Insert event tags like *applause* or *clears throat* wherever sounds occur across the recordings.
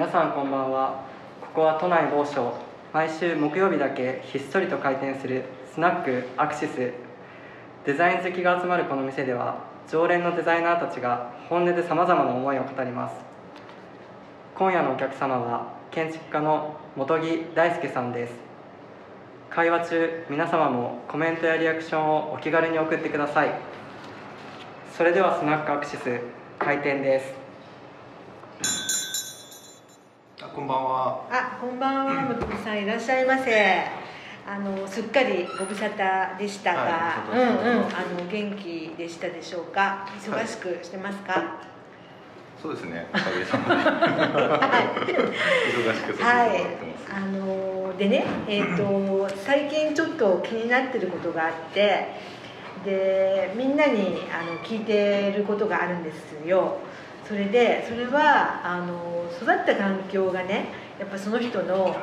皆さんこんばんは。ここは都内某所。毎週木曜日だけひっそりと開店するスナックアクシス。デザイン好きが集まるこの店では常連のデザイナーたちが本音でさまざまな思いを語ります。今夜のお客様は建築家の本木大輔さんです。会話中皆様もコメントやリアクションをお気軽に送ってください。それではスナックアクシス開店です。こんばんは。あ、こんばんは、*clears throat* 本木さんいらっしゃいませ。あのすっかりご無沙汰でしたが、はいうんうん、あの元気でしたでしょうか？忙しくしてますか？そうですね。おかげさまで。忙しくさせてい。あのでね、えっ、と最近ちょっと気になってることがあって、でみんなにあの聞いてることがあるんですよ。それでそれはあの育った環境がね、やっぱその人の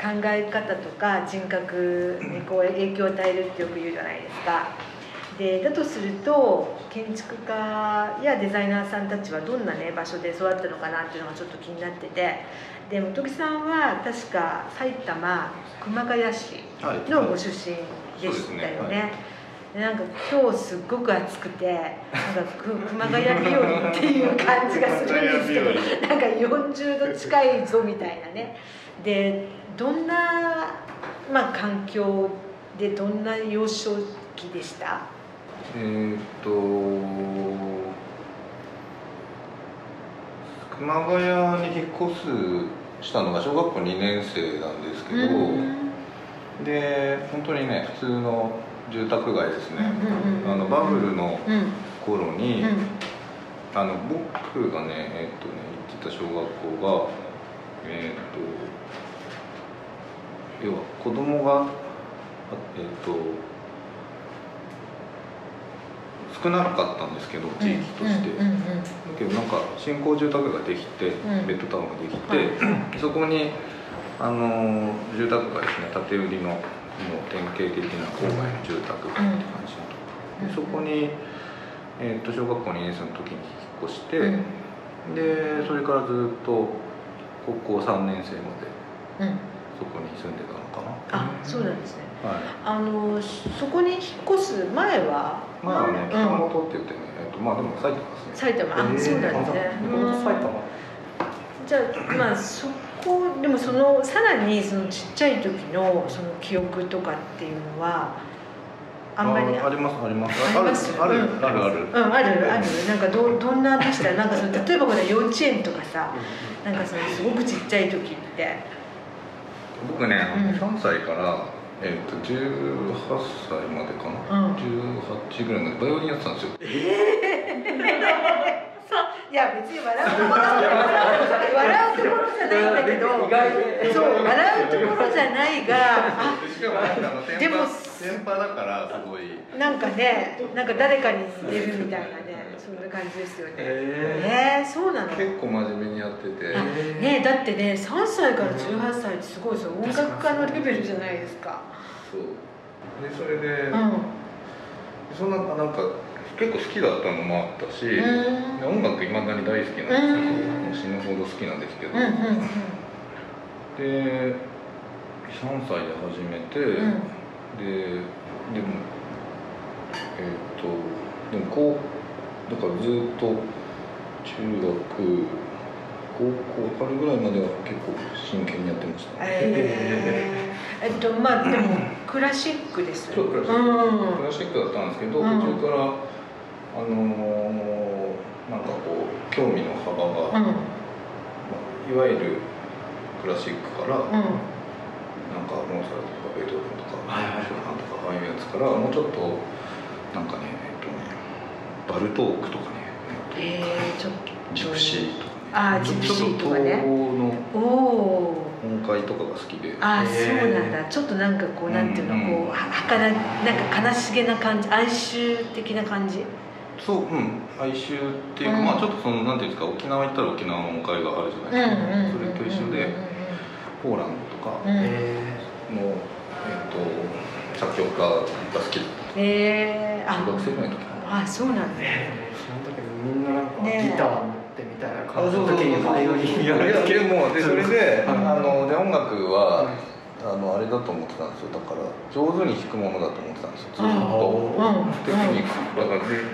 考え方とか人格にこう影響を与えるってよく言うじゃないですか。でだとすると建築家やデザイナーさんたちはどんなね場所で育ったのかなっていうのがちょっと気になっててで本木さんは確か埼玉熊谷市のご出身でしたよね。でなんか今日すっごく暑くてなんかく熊谷日和っていう感じがするんですけどなんか40度近いぞみたいなね。でどんな、まあ、環境でどんな幼少期でした？えーっと。熊谷に引っ越すしたのが小学校2年生なんですけど、で本当にね普通の住宅街ですね、あのバブルのうん。頃に、うん。あの僕がねえっとね行ってた小学校がえっと要は子供があえっと少なかったんですけど地域として、だけどなんか新興住宅ができて、ん。ベッドタウンができて、そこにあの住宅がですね建て売りのもう典型的な郊外の住宅街って感じのとでそこに、えー、と小学校2年生の時に引っ越して、うん。でそれからずっと高校3年生までうん。そこに住んでたのかあそうなんですね。な、はい、あのそこに引っ越す前は？まあねうん。北本って言ってね、えー、とまあでも埼玉ですね。埼玉。あ、そうなんですね。埼玉。じゃあまあそこでもそのさらにそのちっちゃい時のその記憶とかっていうのはあんまりあありますあります。ありますあるうん。あるある。うんあるある。なんかどどんなでしたなんかその例えばこれ幼稚園とかさなんかそのすごくちっちゃい時って。僕ね、うん。3歳から、えー、と18歳までかな、うん。18ぐらいまでバイオリンやってたんですよ *laughs* いや別に笑うところじゃない。笑うところじゃないんだけど。意外で。そう笑うところじゃないがでも天パだからすごい。なんかねなんか誰かに似てるみたいなねそんな感じですよね。へえー、そうなの。結構真面目にやってて。あねだってね3歳から18歳ってすごいですよ音楽家のレベルじゃないですか。そう。でそれで、うん。そんななんか結構好きだったのもあったし、音楽いまだに大好きなんですよ、もう死ぬほど好きなんですけど、うんうんうん。で3歳で始めて、うん。ででもえっ、とでもこうだからずっと中学高校春ぐらいまでは結構真剣にやってました、えー。えっとまあでもクラシックですそうクラシック。うん。クラシックだったんですけど、うん。途中からあのーなんかこう興味の幅が、うん。まあいわゆるクラシックから、うん。なんかモーツァルトとかベートーベンとか、はいはいショパンとかああいうやつからもうちょっとなんかねえっとねバルトークとかね、えー、ちょっとジプシーとかねあージプシーとかね。おお音階とかが好きで。あそうなんだ。ちょっとなんかこうなんていうの、うんうんこうははかななんか悲しげな感じ哀愁的な感じそううん哀愁っていうか、うん。まあちょっとそのなんていうんですか沖縄行ったら沖縄の音階があるじゃないですか、それと一緒でポーランドとかの、ええっと作曲家が好きだっえー、たあ。中学生ぐらいの時かな。あそうなんだ。ー、その時みんななんかねギターってみたいな感じの時にバイオリンいやでもでそれで、はいあので音楽は、はいあのあれだと思ってたんですよ。だから上手に弾くものだと思ってたんですよ。ずっと、うん。テクニックだからで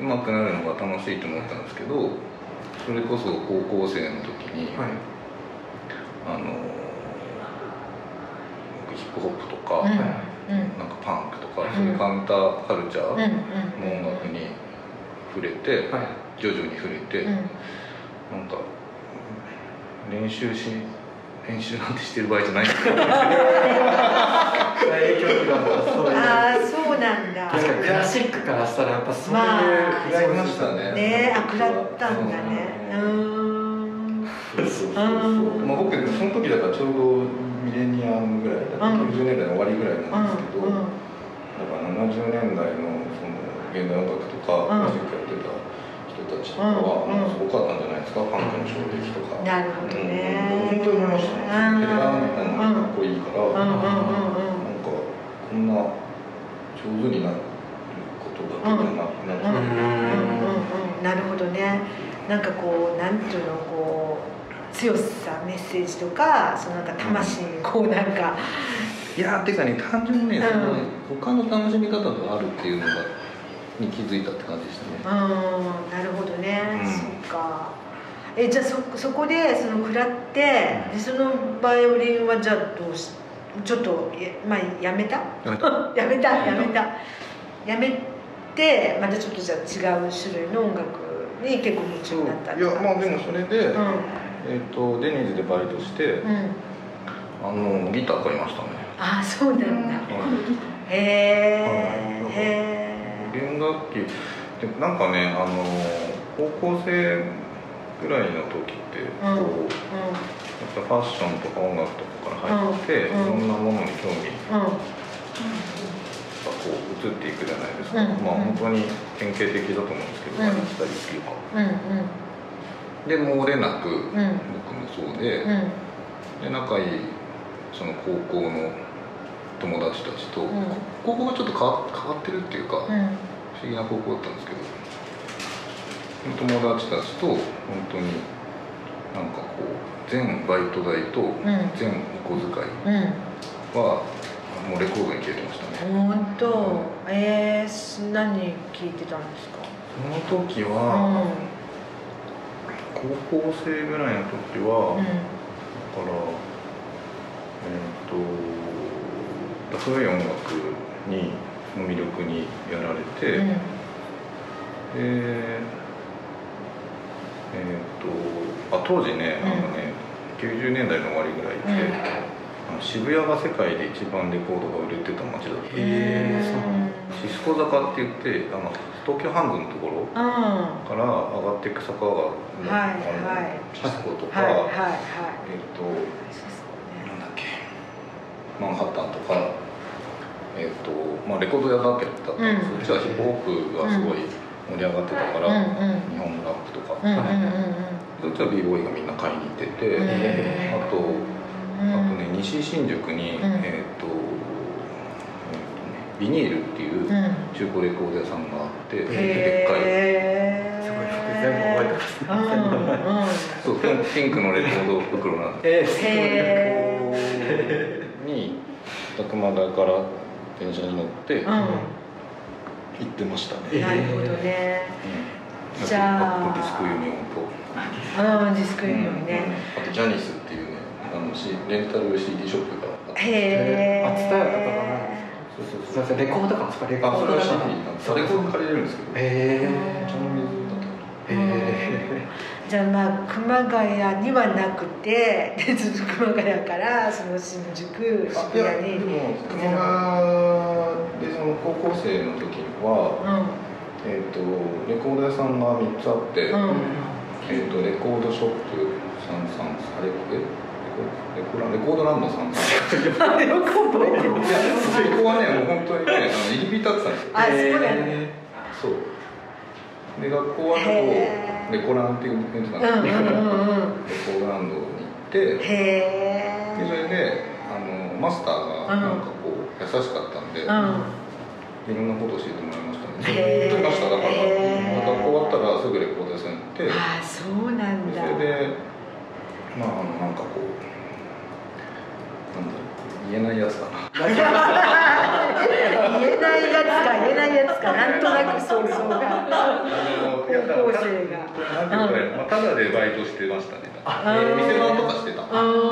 うまくなるのが楽しいと思ったんですけどそれこそ高校生の時に、はい。あの僕ヒップホップとか、うん。なんかパンクとか、うん。そういうカウンターカルチャーの音楽に触れて、はい。徐々に触れて、うん。なんか練習し練習なんてしてる場合じゃないそういうああそうなんだ。確かにクラシックからしたらやっぱそういう、いましたね。ねあ食らったんだね。うーん。そうそうそうそう。うんまあ、僕その時だからちょうどミレニアムぐらいだうん。90年代の終わりぐらいなんですけど、うんうんだから70年代のその現代音楽とかうん。クラシックやってた人たちとかは、うんうんすごかったんじゃないですかパンクの衝撃とか。なるほどね。うん本当に思いましたうん。ね。ヘラーのかっこいいから、うん。うん。うん。うん。なん。かこん。な上手になることだけじゃなくなっうん。うん。て、うん。うん。なるほどねなん。かこうなん。ていうのこう強さメッセージとかそのなん。か魂にこうなん。かいやーてかね単純にね、うん。その他の楽しみ方があるっていうのがに気づいたって感じでしたね。うんなるほどね、うん。そっか。えじゃあそそこでその食らってでそのバイオリンはじゃあどうしちょっとや,、まあ、*laughs* やめた？やめた。やめた？やめてまたちょっとじゃあ違う種類の音楽に結構夢中になったいやまあでもそれで、うん。えっ、とデニーズでバイトして、うん。あのギター買いましたね。ああそうなんだ。へえはい。へえ弦楽器。でなんかねあの高校生ぐらいの時ってこう、うん。やっぱファッションとか音楽とかから入って、うん。いろんなものに興味がこう移っていくじゃないですか、うん。まあ本当に典型的だと思うんですけど、うん。たりっていうかうん。で漏れなく、うん。僕もそうで,、うん。で仲いいその高校の友達たちと、うん。高校がちょっと変わ変わってるっていうか、うん。不思議な高校だったんですけど友達たちと本当になんかこう全バイト代とん。全お小遣いうん。はもうレコードに消えてましたね。本当。えー、す何聞いてたんですか？その時うは、ん。高校生ぐらいの時は、うん。だからえっ、と古い音楽にの魅力にやられて、うん。でえっ、とあ当時ね、うん。あのね90年代の終わりぐらいで、うん。あの渋谷が世界で一番レコードが売れてた街だった。シスコ坂って言ってあの東京ハンズのところうん。はから上がっていく坂が、はいはい。シスコとか、いはいはい。えっ、となんだっけマンハッタンとかえっ、とまあレコード屋だけだったんです、うん。そっちはヒップホップがすごい盛り上がってたから、うんうん日本のラップとか、うんうんうん *laughs* そっちは b ボーイがみんな買いに行ってて、うんあとうん。あとね西新宿に、ん。えっ、ーとね、ビニールっていううん。中古レコード屋さんがあって、でっかい。へーすごい。僕全部覚えてますうんうんそうピンクのレコード袋なんでえー、へにから電車に乗ってう行ってましたね、んなるほどね。うん。じゃあ。あとディスクユニオンと、うんディスクユニオンね。あとジャニスっていうねあの、レンタル CD ショップがあってへえあ伝えたことがな。いそうそう。すみませんレコードかそれレコードレコード借りれるんですけど。へお茶の水だったかえへ *laughs* じゃあまあ熊谷にはなくて *laughs* でずっと熊谷からその新宿渋谷に。も熊谷でその高校生の時は、えー、とレコード屋さんが3つあって、うんえー、とレコードショップ33あれえレコレコラレコードランド33うん。よく覚えてるそこはねもう本当にね入り浸ってたんですよ。あそうで学校はへー。レコランって言ってたんうレコランドに行ってでへそれえであのマスターがなんかこう優しかったんで、うん。いろんなことを教えてもらいましたね。ずっといましただから、学校終わったらすぐレコード屋さん行って。ああそうなんだ。それでまああのなんかこうなんだろう言えないやつだな。言えないやつか言えないやつかなんとなく想像が。高校生がなんていうか、まあ、ただでバイトしてましたねああー店番とかしてた。う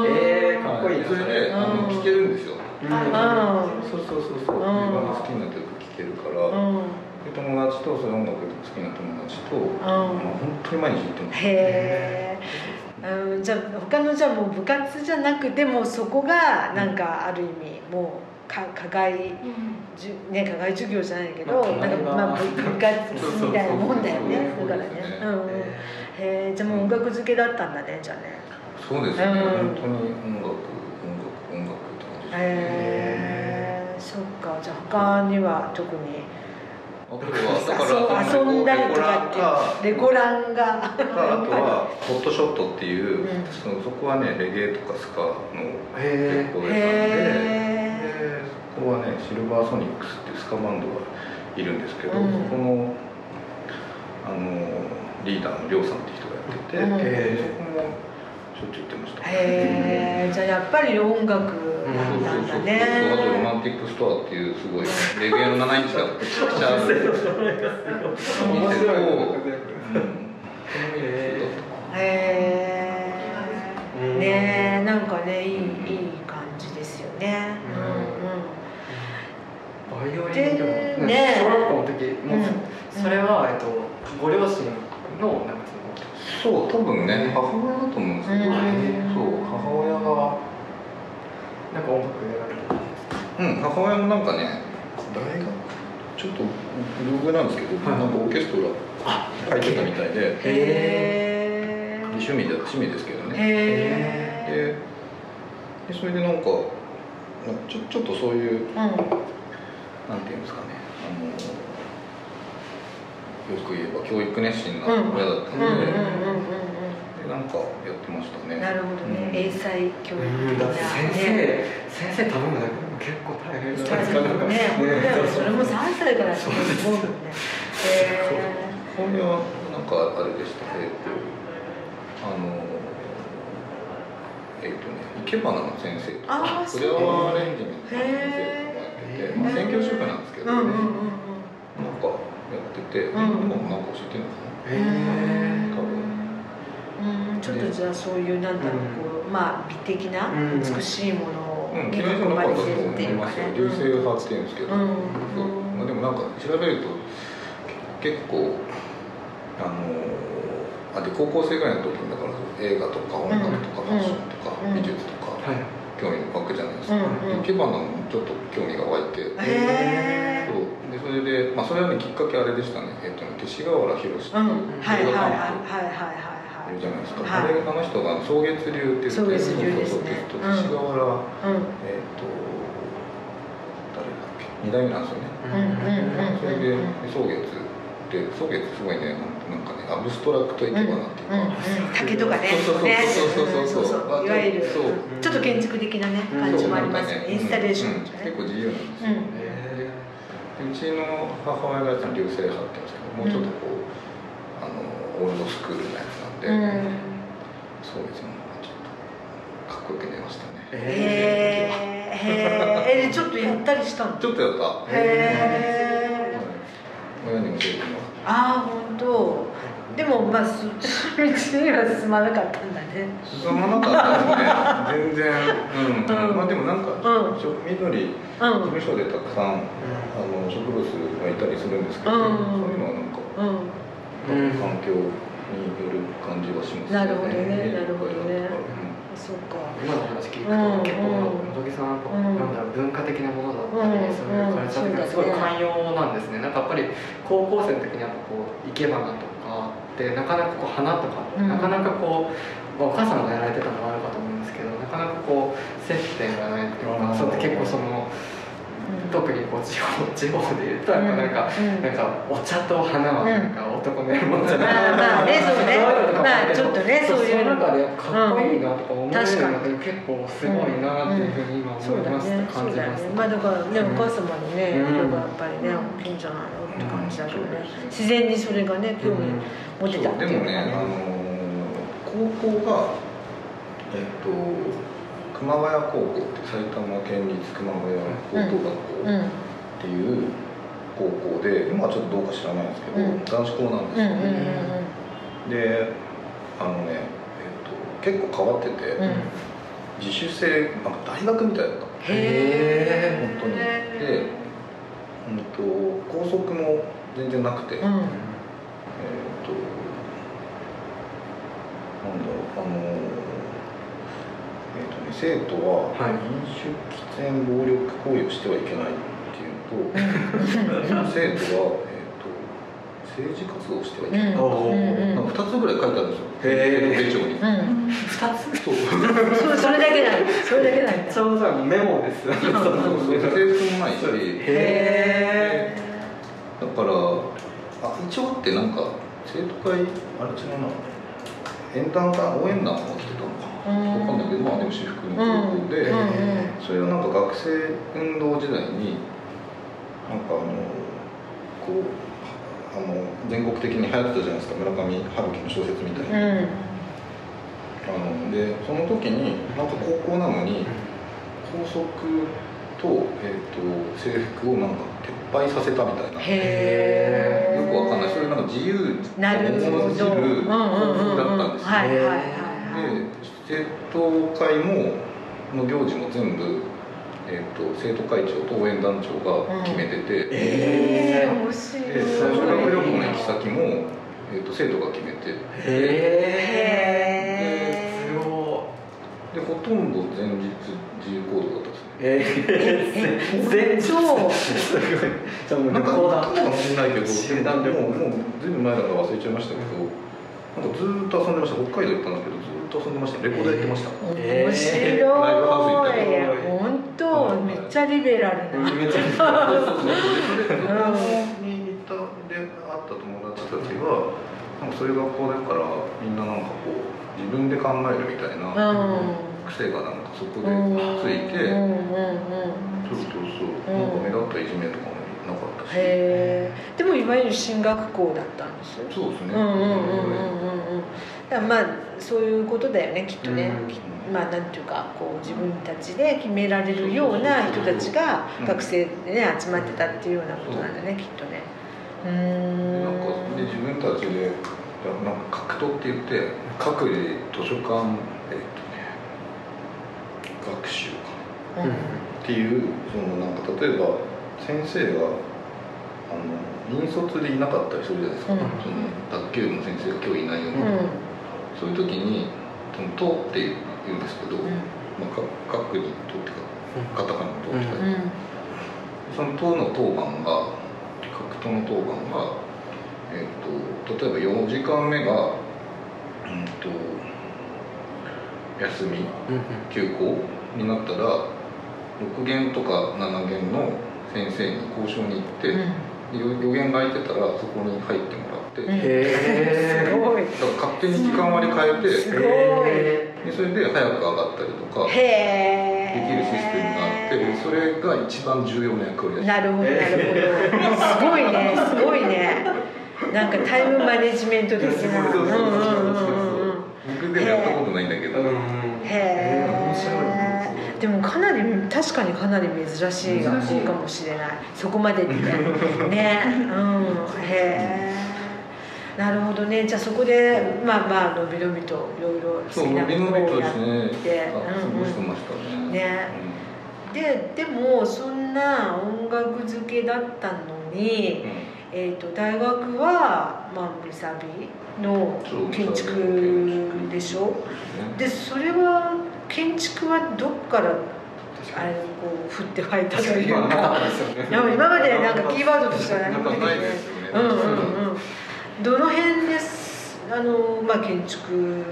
んえー、かっこいいな。それで、あのうん。聞けるんですよ。うん。そうそうそうそう、うん自分の好きな曲聴けるから、うん。で友達とその音楽好きな友達と、まあ本当に毎日行ってます。へえ、うん、じゃあ他のじゃあもう部活じゃなくてもそこがなんかある意味もうか課外じゅね課外授業じゃないけど、まあなんかまあ *laughs* 部部活みたいなもんだよねだからね。そううん。えじゃあもう音楽漬けだったんだねじゃあね。そうですね、うん本当に音楽音楽音楽って感じですね、へえそっか。じゃあ他には特に？あとはだから遊遊んだりとかってレコランが。あとはホットショットっていう、うん。そのそこはねレゲエとかスカのへレコード屋さんでそこはねシルバーソニックスっていうスカバンドがいるんですけど、うん。そこのあのリーダーのりょうさんって人がやってて、うん。でそこもしょっちゅう行ってました。へえじゃあやっぱり音楽なんだね。マンティックストアっていうすごいレゲエの7インチがめちゃくちゃある面白いうんねえなんかねいいいい感じですよね。バイオリンでもでね。小学校の時もう、うん。それは、えっと、ご両親のなんかそう多分ね母親だと思うんですけど、うん。そう母親がなんか音楽やられてうん。母親もなんかね大学ちょっとブログなんですけど、はい。なんかオーケストラ入ってたみたいで、へえ趣味で趣味ですけどね。へででそれでなんかちょちょっとそういうえうん。なんていうんですかねあのよく言えば教育熱心なうん。親だったうんうんうんので,、うんでなんかやってましたね。うんなるほどね。うん。英才教育先生、ね先生頼むだけ結構大変じゃないですか。ね本当だよそれも3歳からそうすごいもんね。へこれはなんかあれでしたえっ、とあのえっ、とね生け花の先生とか。フレアアレンジメントの先生とかやってて、まあ、専業主婦なんですけど、えうんうんうんうん。なんかやってて、うん今もなんか教えてるのかな？へ多分うんちょっとじゃあそういうなんだろうこうまあ美的なうん。美しいものをうん、に嫌いじゃ囲まれなかったと思てるっていうかね。流星派っていうんですけど、まあ、でもなんか調べると結構あのあで高校生ぐらいの時にだから映画とか音楽とかファッションとかうん。美術とかはい。興味ばっかじゃないですか、うんうん。でケバナもちょっと興味が湧いて、そう。でそれで、まあ、それはねきっかけあれでしたね、えっとね、勅使河原宏っていううん。はいはるじゃないですか、はい。あれあの人が草月流って言って草月流で勅使河原、はいえっ、と誰だっけ？二代目なんですよね、うんうんうんそれで草月って草月すごいねなんかねアブストラクト生け花っていうか、うんうん竹とかね。そうそうねそうそう。そうそうそういわゆるそう。ちょっと建築的なね感じもありますよねインスタレーション。ね結構自由なんですよ、うん。へうちの母親が流星派って言うんですけどもうちょっとこう、あのオールドスクールなやつな。んで、うん。そうですね。ちょっとかっこよく見えましたね。へえへえでちょっとやったりしたの？ちょっとやった。へえ親に教えてもああ本当。でもまあそっちの道には進まなかったんだね。進まなかったですね。全然。うん、うん。まあでもなんか、うん。植緑うん。事務所でたくさんあの植物がいたりするんですけど、うん。そういうのはなんかうんうん。環境による感じがしますなるほどねなるほどね。うん。そうか。今の話聞くと、うん結構本木さん。う、うん。なんだろう文化的なものだったり、うんそういうカルチャー的なすごい寛容なんですね。なんかやっぱり高校生の時にやっぱこう生け花とかってなかなかこう花とか、うん。なかなかこう、まあ、お母さんがやられてたのもあるかと思うんですけどなかなかこう接点がないっていうか、うんそうって結構その特にこう地方地方で言うとやっぱなんか、うん。なんかお茶と花はなんか男のやるもんじゃない、まあまあねそうね。いうのとかもまあちょっとどねそういうの。の中でかっこいいなとか思えるのが確か結構すごいなっていうふうに今思いますって感じますまあだからね、うんお母様のね、うん。色がやっぱりね大きいんじゃないのって感じだけどね、自然にそれがね興味持てたってでいうのがもねあの高校がえっと熊谷高校って埼玉県立熊谷高等学校うんっていう高校で今はちょっとどうか知らないんですけど、うん。男子校なんですよ、うんうんであのね、えっと結構変わってて、自主性なんか大学みたいだった。へえ本当に。で、うん、と校則も全然なくて、うん。えっ、となんだろうあのえっ、とね生徒ははい。飲酒喫煙暴力行為をしてはいけないっていうのと、*laughs* 生徒は、えー、と政治活動をしてはいけない、うん。なんか2つぐらい書いてあるんですよ。へー。手帳に、うん。二つ？そう。そうそれだけだそれだけだちょうどメモです。よねそうそう。*laughs* 制服もないし。へだからあ一応あってなんか生徒会あれ違うな。演談か応援団が来てわかんないけどまあでも私服のうん高校で、うんそれをなんか学生運動時代になんかあのこうあの全国的に流行ってたじゃないですか村上春樹の小説みたいな、うん。あのでその時になんか高校なのに校則と,、えー、と制服をなんか撤廃させたみたいな。よくわかんない。それなんか自由なるほどを重んじる校則だったんですよ、生徒会もの行事も全部、えー、と生徒会長と応援団長が決めてて、えー、面白い。で修学旅行の行き先も、えー、と生徒が決めて。へえすごでほとんど前日自由行動だったんですね。えー、全そう *laughs* すごい。じゃあもうなんか旅行だ行ったかもしれないけど集団旅行もうもうずいぶん前だから忘れちゃいましたけどなんかずーっと遊んでました。北海道行ったんですけどずーっと遊んでました。レコードやってました、えー。面白い、ライブハウス行ったり本当めっちゃリベラルな、めっちゃそうそうそうにいたで会った友達たちはなんかそういう学校だからみんななんかこう自分で考えるみたいな癖がなんかそこでついて、うん。うん。うん。そうそうそう。なんか目立ったいじめとかもなかったし、へえでもいわゆる進学校だったんですよ。そうですね、うんうんうんうんまあそういうことだよねきっとね、うん。まあなんていうかこう自分たちで決められるような人たちがうん。学生でね集まってたっていうようなことなんだねきっとね。うーんでなん。かで自分たちでなんか格闘って言って各自図書館えっ、とね学習かうん。っていうそのなんか例えば先生があの引率でいなかったりするじゃないですか、うん。その卓球部の先生が今日いないような、うん。そういう時に「その党」って言うんですけど、うん。まあ、か各に「党」っていうかカタカナの「党」って書いて、うん。その党の当番が格闘の当番が、えっと例えば4時間目が、うん、と休み休校になったら6限とか7限の先生に交渉に行って、うん。予言が空いてたらそこに入ってもらって、うん。だへすごい。から勝手に時間割り変えて、すごい。へでそれで早く上がったりとかでへえきるシステムがあってそれが一番重要な役割ですなるほどなるほど。すごいねすごいね。なんかタイムマネジメント的な。そうそうそうそううんうんうんうん僕でもやったことないんだけど、うんへ面白い。えでもかなり確かにかなり珍しい学校かもしれない。そこまでって *laughs* ね。うん。へえ。なるほどね。じゃあそこでまあまあのびのびといろいろ好きな伸び伸びとですねってね。ね。ででもそんな音楽漬けだったのに、えー、と大学は、まあ、ムサビの建築でしょ？うんでそれは建築はどっからあれこう降って湧いたというまあなかね。今までなんかキーワードとしては何も出てないですよね。うんうんうん。どの辺ですあの、まあ、建築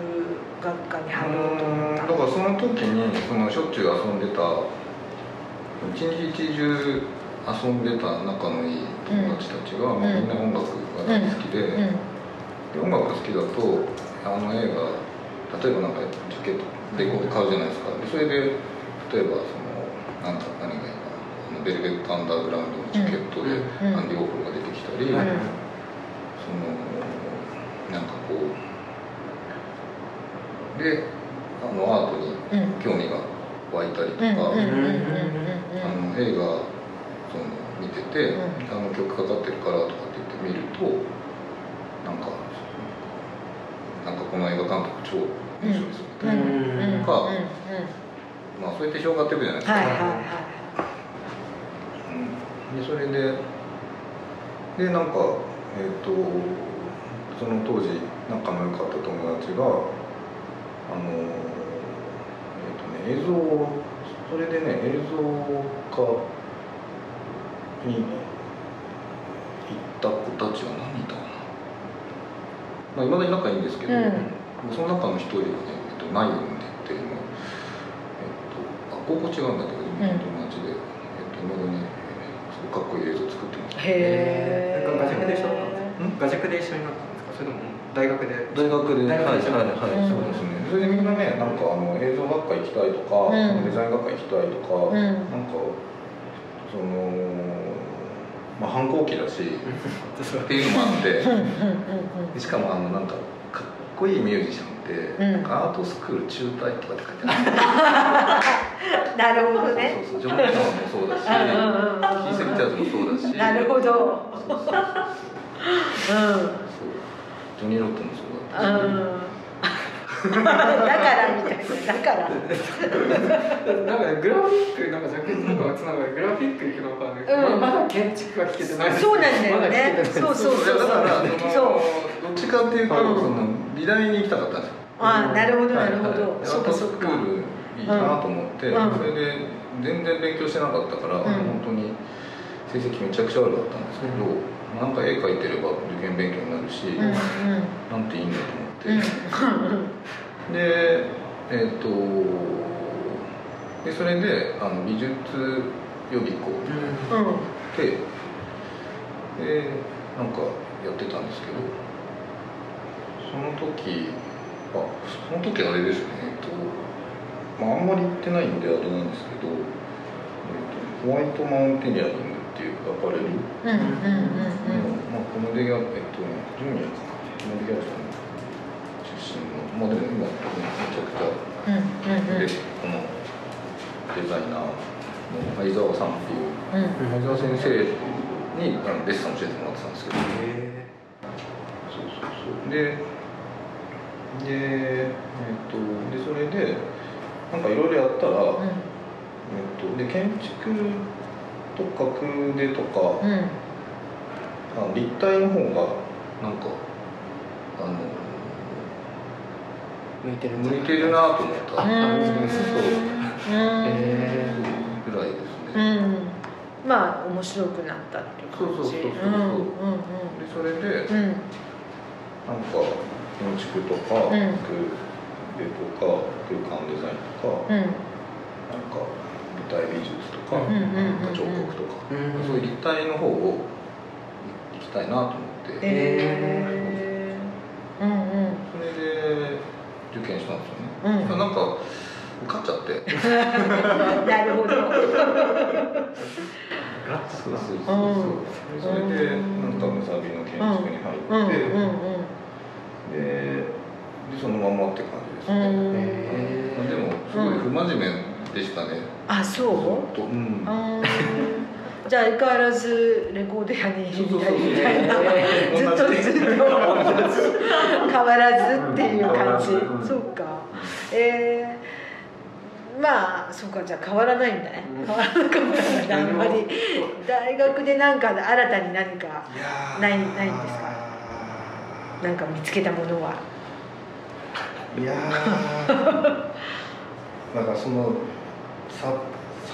学科に入ろうと思っただからその時にそのしょっちゅう遊んでた一日中遊んでた仲のいい友達たちが、まあみんな音楽が大好きで,、うん。で音楽好きだとああの映画例えばなんかジャケットレコード買うじゃないですか。でそれで例えばそのなんか何がいいかなあのベルベットアンダーグラウンドのジャケットでうん。アンディ・ウォーホルが出てきたり、うん。そのなんかこうであのアートにうん興味が湧いたりとか、あの映画その見てて、うん。あの曲かかってるからとかって言って見るとなんかなんかこの映画監督超面白いですみたいな、うん。うん。うんかうんうんまあそうやって広がっていくじゃないですか、はいはいはうん、でそれででなんかえっ、とその当時仲の良かった友達があのえっ、とね映像をそれでね映像科に行った子たちは何人いたまあいまだに仲いいんですけど、うん。その中の一人がね、えっと、ナイオンって言って、まあえっと、あ高校違うんだけど友達で、えっと、いまだに、えーすごいかっこいい映像作ってます。いへえなんか画塾で一緒だったん？ですか画塾で一緒になったんですか？それとも大学で？大学で大学ではい、うん。そうですね。それでみんなねなんかあの映像学科行きたいとか、うん。デザイン学科行きたいとか、うん。なんかそのまあ反抗期だしっていうのもあってしかもあのなんかかっこいいミュージシャンって、うん。なんかアートスクール中退とかって書いてある。なるほどね。そうそうそうジョン・レノンもそうだしキーセ・リチャーズもそうだし。なるほど。そうそうそう。うんジョニー・ロットもそうだったし、うんだからみたいな。だから。なんかグラフィックなんかジャケットとかがつながるグラフィック行くのかな、うん。まだ建築は聞けてない。ですそうなんだよね。ですそうそうそうだからそう。どっちかっていうと、うんその美大に行きたかったんですよ。あなるほどなるほはいはい。どそうかそうか。アートスクールいいなと思って、うん。それで全然勉強してなかったから、ん。本当に成績めちゃくちゃ悪かったんですけど、うなんか絵描いてれば受験勉強になるし、うんうん。なんていいんだとうん思って、*laughs* でえっ、とでそれであの美術予備校うん。うんででなんかやってたんですけどその時あその時あれですね。えっと、まあ、あんまり行ってないんであれなんですけど、えっと、ホワイトマウンテニアリングっていうアパレルの、うんうんうん。まあ、コモデギャえっとねジュニアかな。コモデギャルさん出身のまあでもめちゃくちゃうんうんうん。でこのデザイナーの相沢さんっていううん。相沢先生にあのデッサン教えてもらってたんですけど。へそうそうそう。ででえっとでそれでなんかいろいろやったら、えっと、で建築とか空でとか、うんうん。あの立体の方がなんかあの向いてるんじゃない向いてるなと思った。あうん。そう。へぐらいですうね、ん。まあ面白くなったっていう感じ。そうそうそうそうう。んうんでそれでうん。うんなんか建築とか、ん。空でとか空間デザインとか、うん。なんか舞台美術とか、うんうんうんうん。なんか彫刻とか、うんそういう立体の方を行きたいなと思って、えー。うんうん。それで受験したんですよね、うん。なんか受かっちゃって。*laughs* なるほど。ガッそうそうそううん。そうでそれでなんかムサビの建築に入って、うん。ででそのままって感じですね、でもすごい不真面目でしたね、あそう？と。うんじゃあ相変わらずレコード屋にいたりみたいな。ずっとずっと変わらずっていう感じ。うんそうか。えー、まあそうか。じゃあ変わらないんだね。うん。変わらなかったんだ。ねあんまり。大学でなんか新たに何かないないんですか？なんか見つけたものは。いやー。*laughs* なんかそのサ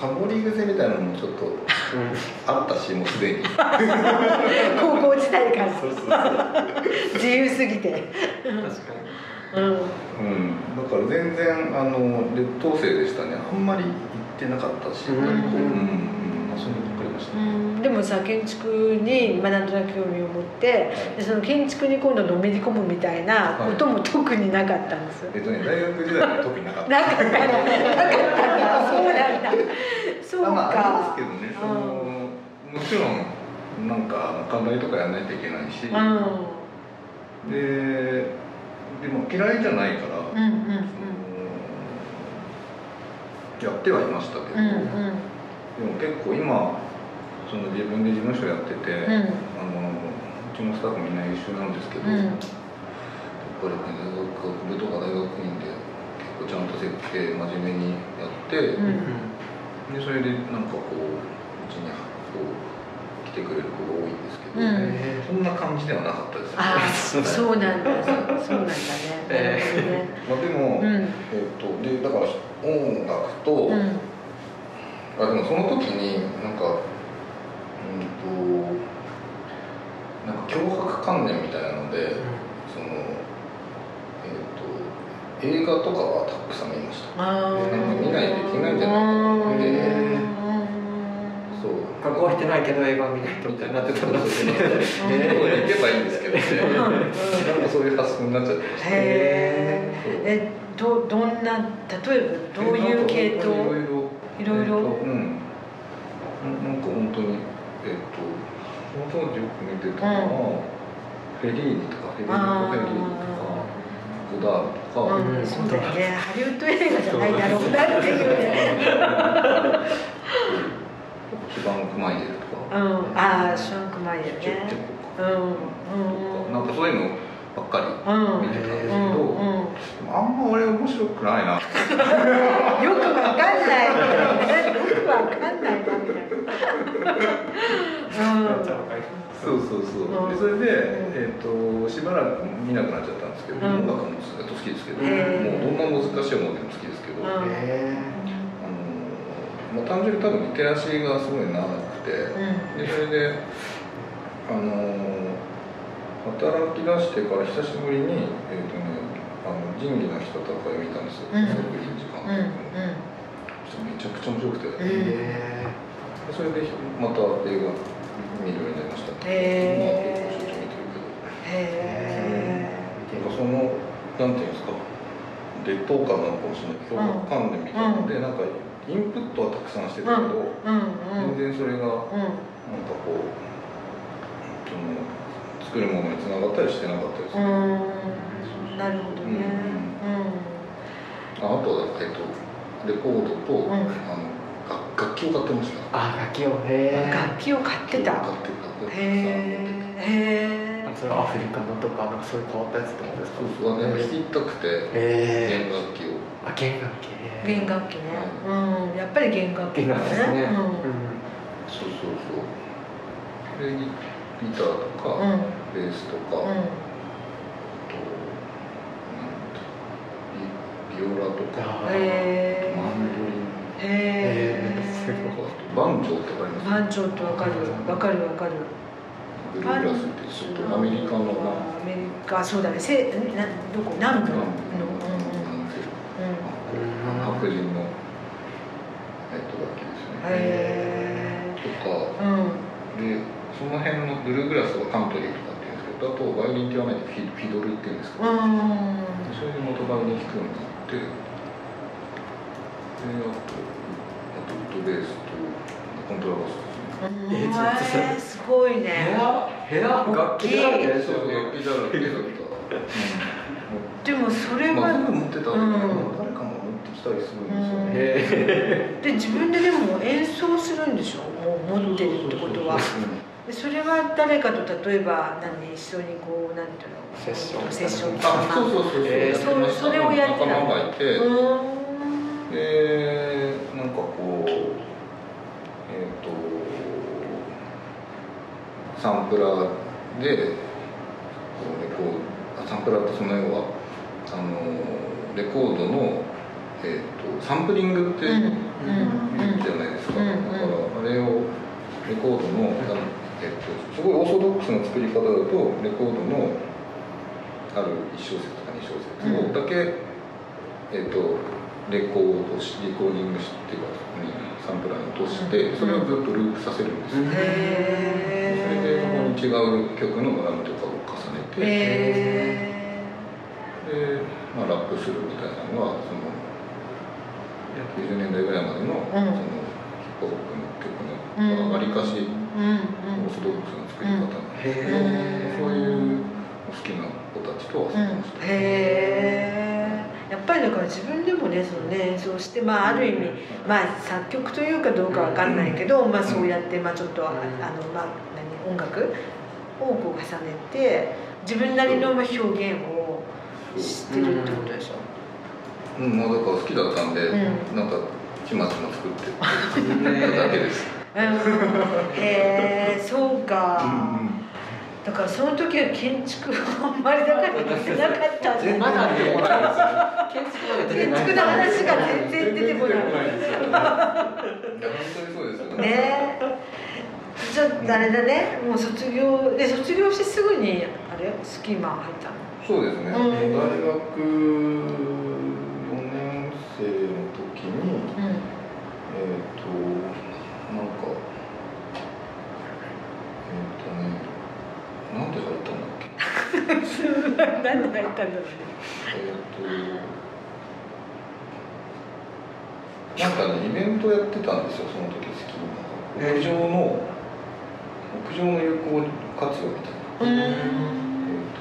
サボり癖みたいなのもちょっと *laughs* あったしもうすでに。*laughs* 高校時代から。そうそうそう。自由すぎて、確かうん、うん、だから全然あの劣等生でしたね。あんまり行ってなかったし、うん。うん。まあ、そればっかりました、うん。でもさ建築に、まあ、なんとなく興味を持ってでその建築に今度のめり込むみたいなことも特になかったんです、えっとね大学時代は特になかった。なかった。なかった。そうなんだ。そうか、あまあありますけどね、そのうんもちろんなんか課題とかやらないといけないし、うん。ででも嫌いじゃないから、うんうんやってはいましたけど、うんうん。でも結構今その自分で事務所やってて、うん。あのうちのスタッフみんな優秀なんですけど、うん。やっぱりね大学部とか大学院で結構ちゃんと設計真面目にやって、うん。でそれでなんかこううちにこう来てくれる子が多いんですけど、うん。そんな感じではなかったですああ *laughs* そうなんだそうなんだね。*laughs* えまあ、でも、うん。えっとでだから音楽と、うん。あでもその時になんかうんとなんか脅迫観念みたいなので、そのえっ、と映画とかはたくさん見ました。なんか見ないといけないんじゃないかなって。うん。そう。学校入ってないけど映画見ないとみたいになってたんだそうそうそうそう行けばいいんですけどね。なんかそういう発想になっちゃって。ましたへええどどんな例えばどういう系統？いろいろ。いろいろ？えっとうん。ななんか本当にえっ、とその当時よく見てたのは、フェリーニとかフェリーニあフェリーニとかゴダールとか、うん。うんそうだよね。ハリウッド映画じゃないだろうなっていうね。*laughs* シュバンクマイエルとか、うんああシャンクマイエルね。チェコか、うんうん。なんかそういうのばっかりうん。見てたんですけど、うん。うん。あんま俺面白くないな。*laughs* よくわかんない。*laughs* よくわかんないなみたいな。うんそうそうそう、う。んでそれで、んえー、としばらく見なくなっちゃったんですけど、うん。音楽もずっと好きですけど、へーもうどんな難しい音楽でも好きですけど、うん。あのまあ、単純に多分リテラシーがすごい長くて、うん。でそれであの働き出してから久しぶりに、えーとね、あの仁義なき戦いを見たんですよ、うん。サブリン時間、うん。そしたらめちゃくちゃ面白くて、うんへでそれでまた映画見るようになりました。へー。今結構しょっちゅう見てるけど。へなんかそのなんていうんですか。劣等感なのかもしれないけどうん脅迫観念みたいなので、なんかインプットはたくさんしてたけど、えうん。うん。全然それがなんかうんこうその作るものにつながったりしてなかったりする、うん。なるほどね。ああとはえっとレコードと、ん。あの楽楽器を買ってました。あ楽器を。うんへえ楽器を買ってた。買ってた。へえへそれはアフリカのとかなんかそういう変わったやつってことですか？そうそうなんか弾きたくて弦楽器を。あ弦楽器。え弦楽器ね。うん。やっぱり弦楽器ね。ね。そうそうそう。でギギターとか、うん。ベースとか、ビビオラとかマンドリン。へへー。すえとかあとバンジョーってわかります？番長とわかる。わかるわかる。ブルーグラスってちょっとアメリカのな。アメリカそうだね。せなどこ？南部の。白人の、えっと、楽器ですね、へとか。えうん。でその辺のブルーグラスとかカントリーとかっていうんですけどあとバイオリンって言わないでフィドルって言うんですけど、うん。それで元バイオリン弾くようになって。であとあとウッドベースとコントラバスですねえーすごい部ね屋部屋楽器。だらけ楽器だらけだった、でもそれうんまあ、全部は持ってたんだけど、誰かも持ってきたりするんですよね、へで自分ででも演奏するんでしょもう持ってるってことはでそれは誰かと例えば何一緒にこうなんていうのセッションセッションあそうそうそうそう、えーやってましたそれをやってた仲間がいて、でなんかこうえっ、とサンプラーでこうレコードあサンプラーってその要はあのレコードの、えー、とサンプリングってうん言うじゃないですか、だからあれをレコードの、えっとすごいオーソドックスな作り方だとレコードのある1小節とか2小節をだけ、えっとレコードしレコーディングしていうか、ね、サンプラーに落としてそれをずっとループさせるんですよ、へそれでそこにえ違う曲のドラムとかを重ねて、へで、まあ、ラップするみたいなのがその90年代ぐらいまでの,、そのヒップホップの曲のわりかしオーソドックスな作り方なんで、へそういう好きな子たちと遊んでました、やっぱりだから自分でもねそのね演奏してまあある意味まあ作曲というかどうかわかんないけど、まあそうやってまあちょっとああのまあ何音楽をこう重ねて自分なりのまあ表現をしてるってことでしょ？うん、まあだから好きだったんで、うん。なんかちまちま作ってた *laughs* だけです、うん、へえそうか。だからその時は建築あんまりだから出てなかったんだまだ出てこないです建築の建築の話が全然出てこない。いや本当にそうですよ。ね。ちょっとあれだね。もう卒業で卒業してすぐにあれスキーマン入ったの？そうですね、うん。大学4年生の時にうんえっ、となんかえっ、とねなんで入ったんだっけなん。で入ったん。だろうねえっ、となん。かねイベントやってたん。ですよその時スキーマン屋上の屋上の有効活用みたいなえー、と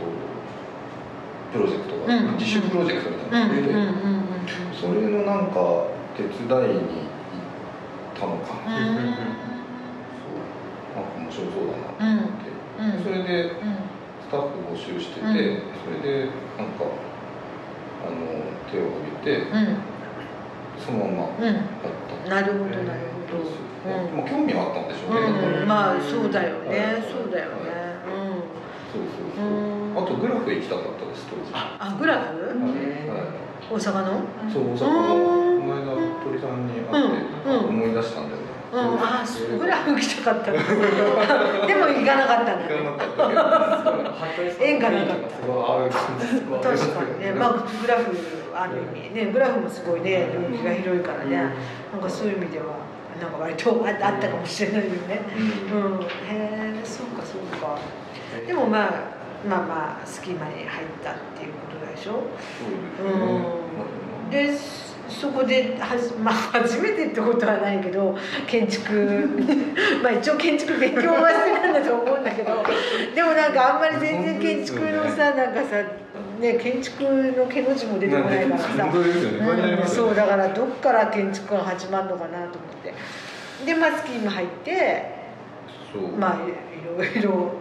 プロジェクトが、うん。自主プロジェクトみたいなのがあって、うん。うん。それのなん。か手伝いに行ったのかな、うん。そうなん。か面白そうだなと思って、うん。それでうん。タッフ募集してて、うん。それでなんかあの手を挙げてそのままうんやった、うん。なるほどなるほど。うん。まあ、興味はあったんでしょうね、うん。まあそうだよね。はい。そうだよね。そうそうそう、うん。あとグラフ行きたかったです当時。ああグラフ？はい。大阪の？そう大阪の。この間鳥さんに会って、うん。うん。思い出したんだよね、うん。あそうグラフ来たかったんだ *laughs* でも行かなかったんだ縁がなかった。確かにね、まあ、グラフある意味ね。グラフもすごいね。領域が広いからね、なんかそういう意味ではなんか割とああったかもしれないよね。うん。へえそうかそうか。でもまあまあまあスキーマに入ったっていうことでしょ？そうですね、うん。でそこではじ、まあ、初めてってことはないけど建築 *laughs* まあ一応建築勉強はしてたんだと思うんだけどでもなんかあんまり全然建築のさなんかさね建築の毛の字も出てこないからさ。ね、不安になりうんそうだからどっから建築が始まるのかなと思って。でまあスキーも入ってまあいろいろ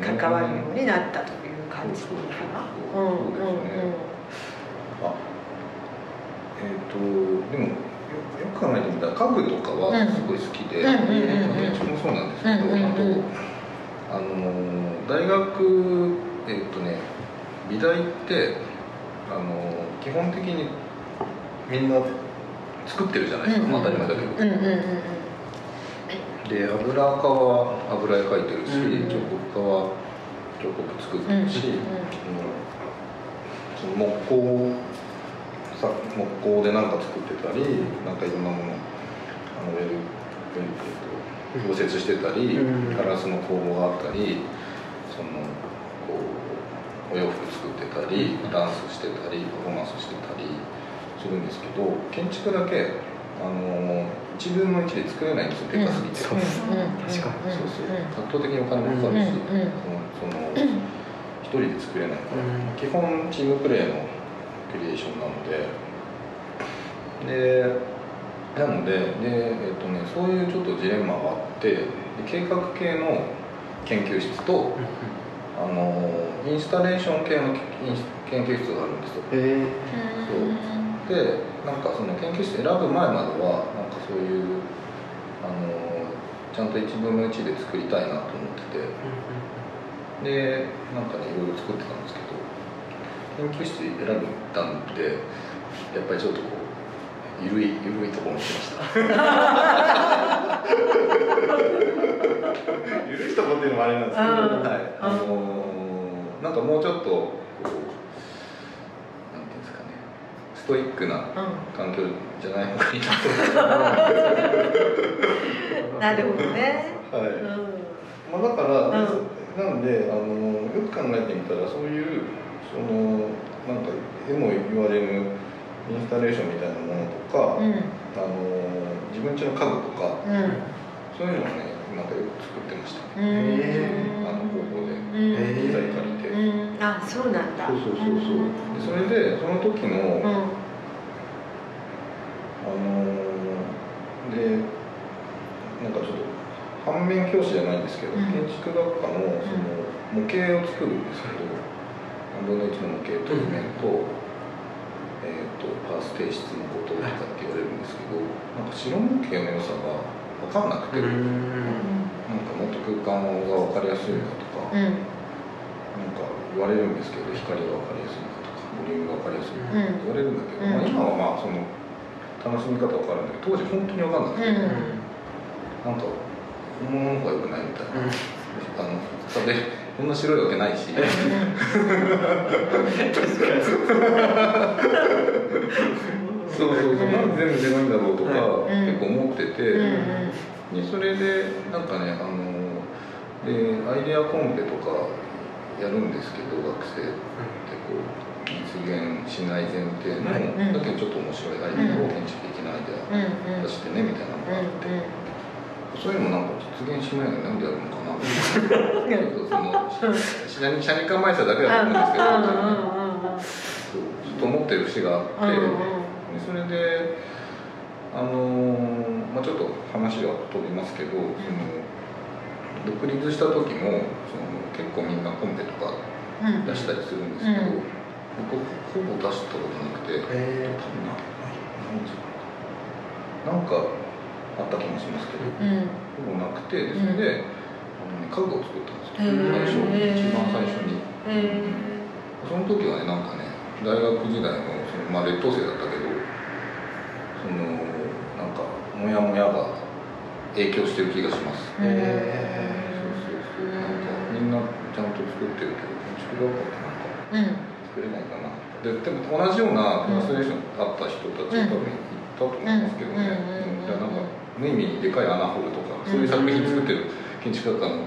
関わるようになったという感じかな。うんうんうん。あえっ、とでもよよく考えてみたら家具とかはすごい好きで、うんうんうんうん。建築もそうなんですけど、うんうんうん。あとあの大学えっ、とね美大ってあの基本的にみんな作ってるじゃないですか、まあ当たり前だけど、うんうんうんうん。で油垢は油絵描いてるし、うん。彫刻家は彫刻作ってるし、その木工さ木工で何か作ってたりなんかいろんなものあのウェルウェルえっと溶接してたり、うん。ガラスの工房があったりそのこうお洋服作ってたりダンスしてたりパフォーマンスしてたりするんですけど建築だけあの1分の1で作れないんですよでかすぎて。そうです確かにそうそう圧倒的にお金もかかるし、そのその一人で作れないから、うん。基本チームプレーのクリエーションなので。でなのでで、えっとね、そういうちょっとジレンマがあってで計画系の研究室とあのインスタレーション系の研究室があるんですよ。へえでなんかその研究室選ぶ前まではなんかそういうあのちゃんと1分の1で作りたいなと思ってて。でなんかねいろいろ作ってたんですけど研究室選ぶたんでやっぱりちょっとこうゆるいゆるいところに来ました。*laughs* ゆるいとこっていうのもあれなんですけど、うんはい。あのなんかもうちょっとこうなんていうんですかねストイックなう環境じゃない方がいいなと思って。ん *laughs* なるほどね。はい、うまあ、だから、うん。なんであのよく考えてみたらそういうそのなんか絵も言われるインスタレーションみたいなものとか、んうん。あの自分家の家具とかうん。そういうのをねなんかよく作ってました。うね、ん。あの高校で機材借りて、うん。あそうなんだ。そうそうそうそう。でそれでその時の、うん。あのでなんかちょっと反面教師じゃないんですけど、うん。建築学科のその模型を作るんですけど3分の1の模型と図面と,、えー、とパース提出のこととかって言われるんですけどなんか白模型の良さが分かんなくて、なんかもっと空間が分かりやすいかとか、うん。なんか言われるんですけど光が分かりやすいかとかボリュームが分かりやすいかうん。言われるんだけど、うん。まあ、今はまあその楽しみ方分かるんだけど当時本当に分かんなくて、うん。なんか本物の方が良くないみたいな、あのさでこんな白いわけないし、そうそうそう、なんで全部自分だろうとか、うん結構思ってて、うん。でそれでなんかねあのでアイデアコンペとかやるんですけど学生ってこう実現しない前提の、うん。だけどちょっと面白いアイデアを建築的なアイデア出してねみたいなのがあって、そういうのもなんか実現しないのになんでやるのかなちょっとその車に車に構えてただけだと思うんですけど、そうちょっと思ってる節があって、でそれであのーまあ、ちょっと話は飛びますけど、その独立した時もその結構みんなコンペとか出したりするんですけど、うん。僕ほぼ出したことなくて、え多分ななんかあった気もしますけど、ほぼなくてでそれで、あのね、家具を作ったんですよ、最初一番最初に。その時はねなんかね大学時代のその、まあ、劣等生だったけどそのなんかモヤモヤが影響してる気がします。そうそうそう。なんかみんなちゃんと作ってるけど建築学科ってなんか作れないかな。ででも同じようなトランスレーションあった人たち多分いたと思いますけどね、うんなんか無意味にでかい穴掘るとかそういう作品作ってる建築学科の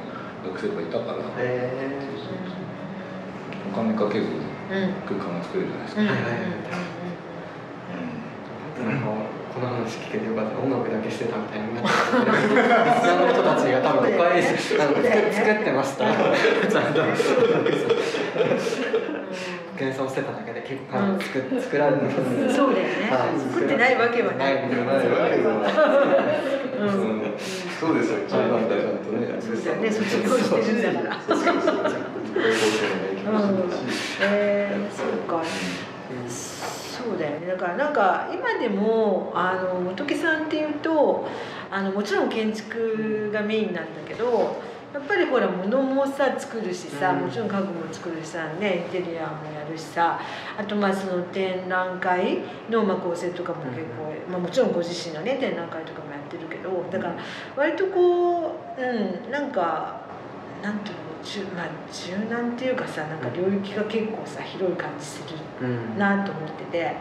学生がいたから、えお金かけずに空間が作れるじゃないですか、なんかこの話聞けてよかった。音楽だけしてたみたいになっちゃって。リスナーの人たちが多分誤解しあの作作ってました。ちゃんと謙遜してただけで結構うん。作作られてそうだよね。はい。作ってない。わけはない。ない。わけではない。うんうんそうですよとねそうだよね卒業してるんだからそえー、そうかそうだよねだからなんか今でもあの本木さんってい。うとあのもちろん建築がメインなんだけどやっぱりほら物もさ作るしさ、うん。もちろん家具も作るしさねインテリアもやるしさあとまあその展覧会のまあ構成とかも結構、まあ、もちろんご自身のね展覧会とかもやってるけどだから割とこううんなんかなんていうの柔,、まあ、柔軟っていうかさなんか領域が結構さ広い感じするうん。なと思ってて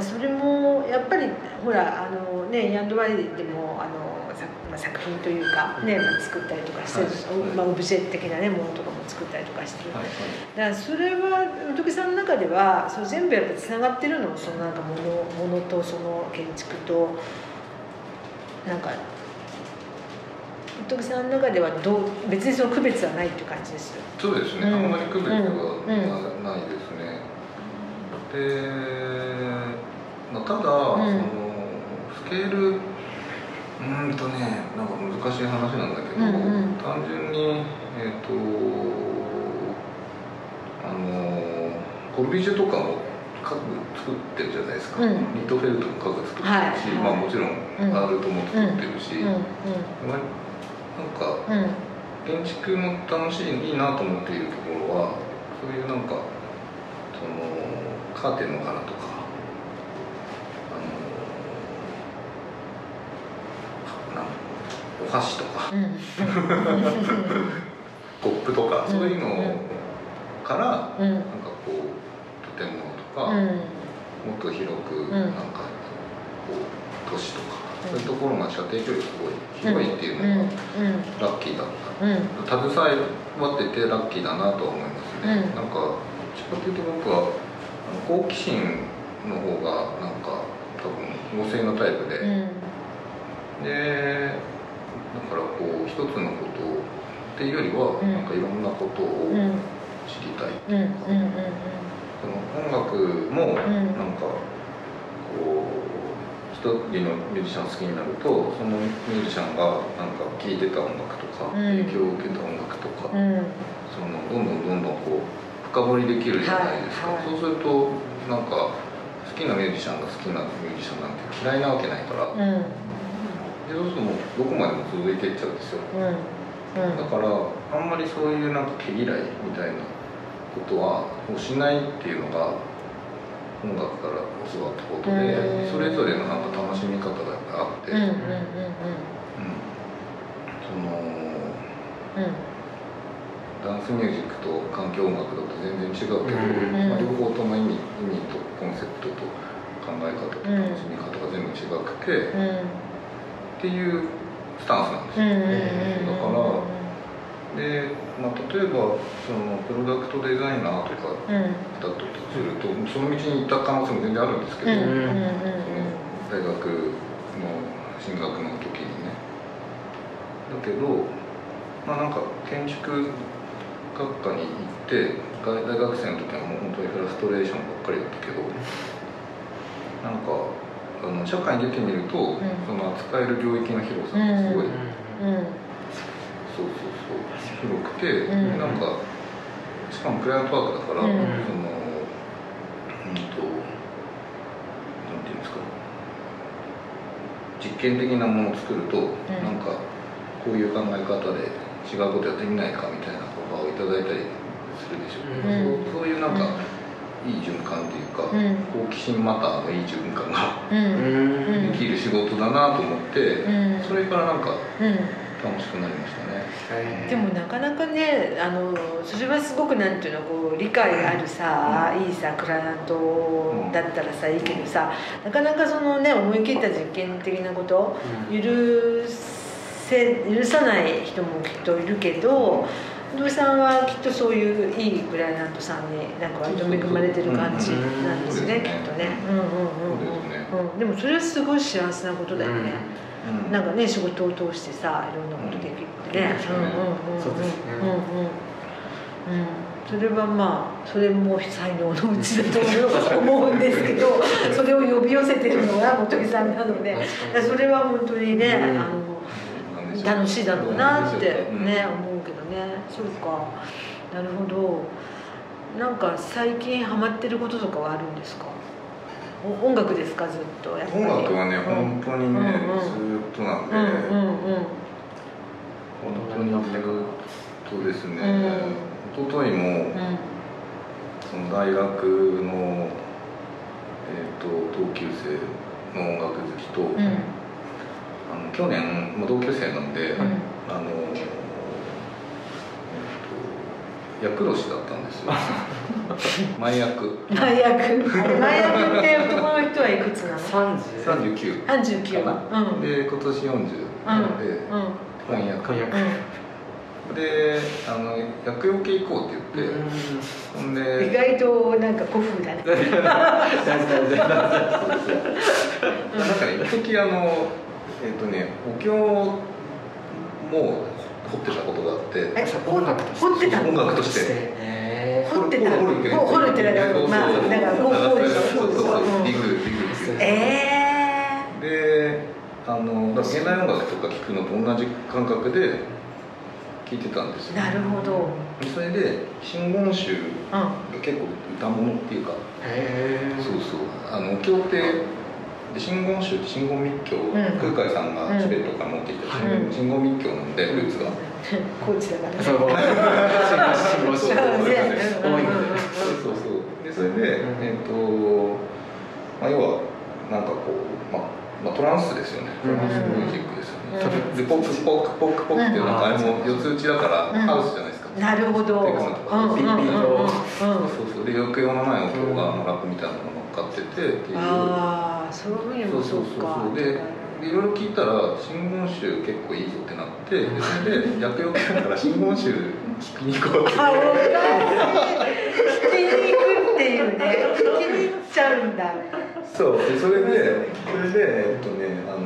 それもやっぱりほらあのねヤンドワイでもあの作,、まあ、作品というかね、まあ、作ったりとかしてる、はい。まあ、オブジェ的なねものとかも作ったりとかしてる、はいだからそれは本木さんの中ではそれ全部やっぱつながってるの？そのなんかものものとその建築と。なんか本木さんの中ではどう別にその区別はないっていう感じです？そうですね、うん。あんまり区別はうん。なないですね。で、まあ、ただ、ん。そのスケールうーんとねなんか難しい話なんだけど、うんうん。単純にえっ、とあのコルビジェとかも家具作ってるじゃないですか、うん。リットフェルトも家具作ってるし、はい。まあ、もちろんうん。アールトも作ってるし、うんまあなんかうん。うん建築の楽しいいいなと思っているところはそういうなんかそのカーテンの柄とかな。んお箸とか。*laughs* うん。コップとか、うん。そういうのからうん。なんかこう建物とか、うん。もっと広くん。なんかこう都市とか、そういうところが射程距離がすごい広いっていうのがラッキーだった、うん。うん携わっててラッキーだなとは思いますね、うん。なんかどっちかというと僕は好奇心の方がなんか多分旺盛なタイプで、うんでだからこう一つのことっていうよりは、うん。なんかいろんなことをうん。知りたい、うんうんうんその音楽もん。なんかこう一人のミュージシャンを好きになるとそのミュージシャンがなんか聴いてた音楽とか、うん。影響を受けた音楽とか、うん。そのどんどんどんどんこう深掘りできるじゃないですか、はいはい。そうするとなんか好きなミュージシャンが好きなミュージシャンなんて嫌いなわけないから、うんでそうするともうどこまでも続いていっちゃうんですよ。うん。うん。だからあんまりそういうなんか毛嫌いみたいなことはもうしないっていうのが音楽から教わったことでうん。それぞれのなんか楽しみ方があって、そのうん。ダンスミュージックと環境音楽だと全然違うけど、うん。まあ、両方とも意味意味とコンセプトと考え方と楽しみ方が全部違くて、うんっていうスタンスなんですよ、だからで、まあ、例えばそのプロダクトデザイナーとかうんだったとするとその道に行った可能性も全然あるんですけど、その大学の進学の時にね。だけどまあなんか建築学科に行って大大学生の時はもう本当にフラストレーションばっかりだったけどなんかあの社会に出てみると、ん。その扱える領域の広さがすごい、うん。そうそうそう。広くて、うん。なんかしかもクライアントワークだから、うん。そのうんとなんていうんですか。実験的なものを作ると、なんかこういう考え方で違うことやってみないかみたいなオファーをいただいたりするでしょ、うん。そうそういうなんか、いい循環というか、うん。好奇心マターのいい循環ができる仕事だなと思って、うん。それからなんかうん。楽しくなりましたね。でもなかなかねあのそれはすごくなんていうのこう理解あるさ、いいさクライアントだったらさいいけどさなかなかそのね思い切った実験的なこと許せ許さない人もきっといるけど土井さんはきっとそういういいクライアントさんになんか割と恵まれてる感じなんですね、うん。きっとね。うんうんうんうんうん、でもそれはすごい幸せなことだよね。うん。なんかね仕事を通してさいろんなことできるってね。うん。うんうんうんうん。それはまあそれも才能のうちだと思うんですけど *laughs* それを呼び寄せてるのが本木さんなのでそれは本当にね、うん。あの楽しいだろうなってねうん。思うけどね。そうか。なるほど。なんか最近ハマってることとかはあるんですか？お音楽ですか？ずっと。やっぱり音楽はね、うん本当にね、うんうんずーっとなんで、うんうんうん本当にずーっとですね、うん。一昨日も、うんその大学の、えー、と同級生の音楽好きと、うん。あの去年、まあ、同級生なんで、うん。あの、えー、と厄年だったんですよ。前役前役前役って男の人はいくつなの？三十。39 39かな、うん。で今年40なので、うん。翻訳。翻訳。であの厄除け行こうって言って、ほん意で外となんか古風だね。*laughs* *laughs* なんかね一時あのえっ、とねお経も掘ってたことがあって。掘ってた？の音楽として。へ掘ってた？掘るほ掘るってまあだからこうこうでしょそうそうそう。うんリグリグっていう。えであの現代音楽とか聴くのと同じ感覚で聴いてたんですー、よ。なるほど。それで真言宗うが結構歌物っていうか。え。そうそう。あのお経ってで真言宗って真言密教、ん。空海さんがチベットから持ってきた真言,、密教なんでルーツが、コーチだからね。そう。信号信号信号。そう。そうそうそう。でそれで、うん。えっ、と、まあ、要はなんかこう、まあまあ、トランスですよね。トランスミュージックですよね、うん。でポックポックポックポックっていうなんかあれも四つ打ちだから、うん。ハウスじゃないですか。なるほど。うんうんうんうん。うんそうそう。で抑揚のない音があのラップみたいなのが乗っかっててっていう。ああそういうふうにもそうか。ででいろいろ聞いたら真言宗結構いいぞってなってでそれで薬用系だから真言宗聞きに行こうってあおかしい聞きに行くっていうね。聞きに行っちゃうんだ。そう。でそれでそれでえっとねあの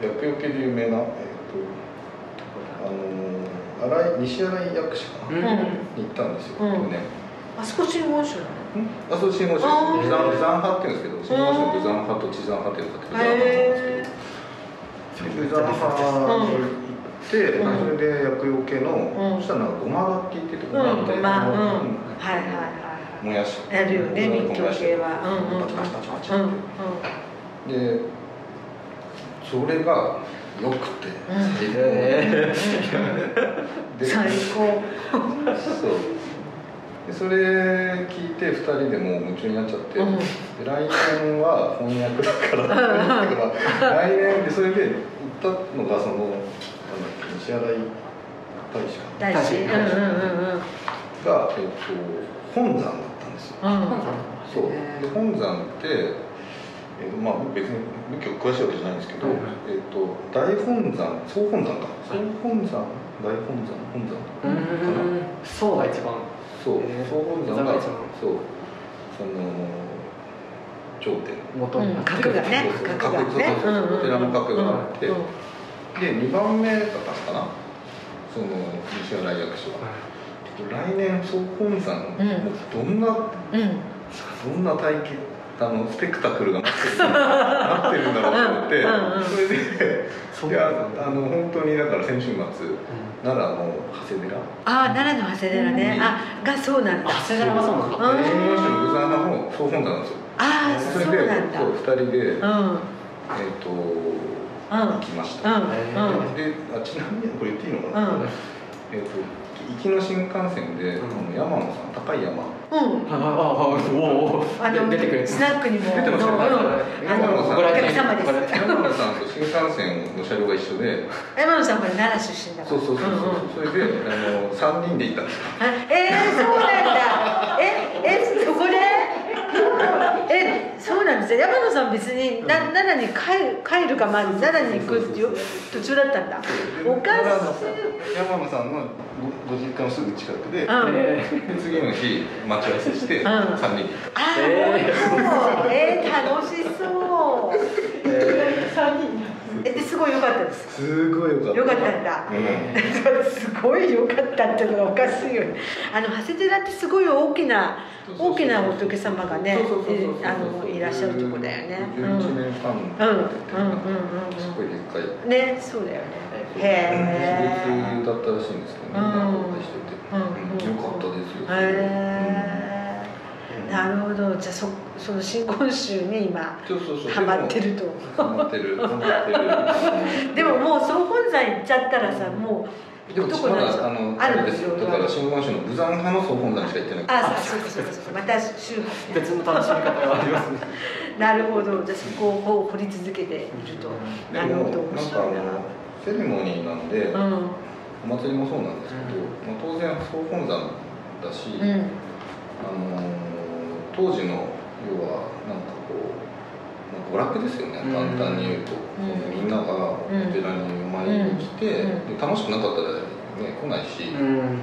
えっと薬用系で有名なえっとあの新井西新井薬師かな、うん。に行ったんですよ、うん。でねあそこ真言宗なの？あそう真言宗あー。です山山派っていうんですけど真言宗の武山派と地山派っていうのがあってなんですけど。武山派に行って、うん。それで薬用系の、うん。そしたらなんかごま楽器って言っごま。うん。うん。はいはいはい燃やし。やるよね密教系は。うんうん。パチパチパチパチうんうん。でそれがよくて、最高。そうでそれ聞いて2人でもう夢中になっちゃって、うん。で来年は翻訳だから。だから来年でそれで行ったのがそのなんだっけ西新井大使か大事うんうんうんうん。が、えっと、本山だったんですよ。うん。そう。で本山って、えっとまあ、別に仏教詳しいわけじゃないんですけど、はいえっと、大本山総本山か。総本山？大本山？本山うーん。そうが一番そう、えー。総本山がそうその頂点。元角がねそうそう角がね。そうそうそう。うんうんうんお寺の角があって。うんうんで2番目だったのかな。その西新井薬師は。来年総本山、うん。もうどんなうん。どんな体験あのスペクタクルが待ってる待ってるんだろうと思って、うんうんうんそれでいやあの本当にだから先週末うん奈良の長谷寺？ああ奈良の長谷寺ね。あがそうなんだ。長谷寺はそうなんだ。うん。真言宗の武山派の総本山なんですよ。ああそれでそうなんだ。そう2人で、うん。うんえっ、と行きました、うん。であちなみにこれ言っていいのかな、うん。えっ、と行きの新幹線で、うん。あの山野さん高い山。うん。あああおおあの出てくるスナックにも。出てましたうん。はいあのお客様です。山野さんと新幹線の車両が一緒で。山野さんこれ奈良出身だから。そうそうそうそう、んんそれであの3人で行ったんですよ。あえー、そうなんだ。ええそこで？*laughs* えそうなんですよ山野さん別にな奈良に帰る帰るかまあ奈良に行くっていう途中だったんだ。おかしい山野さんのごご実家のすぐ近くで,、うん。次の日待ち合わせしてん。3人で。行っあー、えそう。えー、楽しそう。ええですごい良かったでたす。すごいよかった。良かったんだ。うん *laughs* すごい良かったっていうのがおかしいよね。あの長谷寺ってすごい大きな大きな仏様がねそうそうそうそうあのいらっしゃるとこだよね。うんうん。11年間うんうんうんすごいでっかいうんねそうだよね。へ私え立だったらしいんですけどね、うん。してて、うん。うん。よかったですよ。へえなるほど。じゃあそその新言宗に今そうそうそう。ハマってると。ハマってる。ハマってる。でももう総本山行っちゃったらさもうでもまだあのあるんですよ。だから新言宗の武山派の総本山しか行ってない。ああそうかそうかそうかまた宗派ね別の楽しみ方がありますね。なるほど。じゃあそこを掘り続けているとでもなるほど面な。んかあ白いなのセレモニーなんで、うん。お祭りもそうなんですけど、まあ当然総本山だし、うん。あの当時の要はなんかこう、まあ、娯楽ですよね。うん。簡単に言うと、うんみんながお寺にお参りに来て、うん。で楽しくなかったら、ね、来ないし、うん。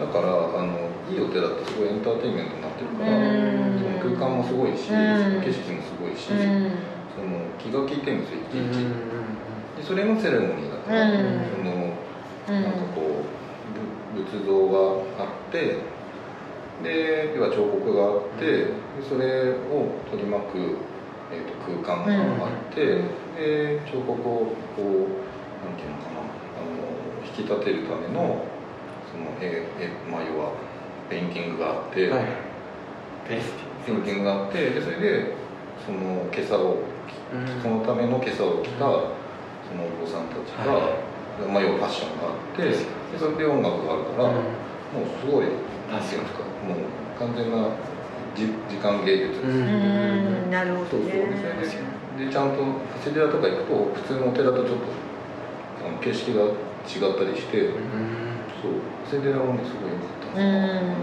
だからあのいいお寺ってすごいエンターテインメントになってるから、うん。その空間もすごいし、うん。景色もすごいし、うん。その気が利いてるんですよいちうん。いち、でそれのセレモニーだから、うん。そのうん。なんかこうぶ仏像があってで要は彫刻があってでそれを取り巻く、えー、と空間があって、で彫刻をこうなんていうのかなあの引き立てるためのその絵絵まあ要はペインティングがあって、はい。ペインティング。があってでそれでその袈裟をうん。そのための袈裟を着たそのお子さんたちが、はまあ、要はファッションがあってでそれで音楽があるから、もうすごいなんていうんですかもう完全なじ時間芸術。です、うん。うん。なるほそうそう。どねでそれででちゃんと長谷寺とか行くと普通のお寺とちょっとあの景色が違ったりして、うん。そう。長谷寺はねすごい良かった。ん。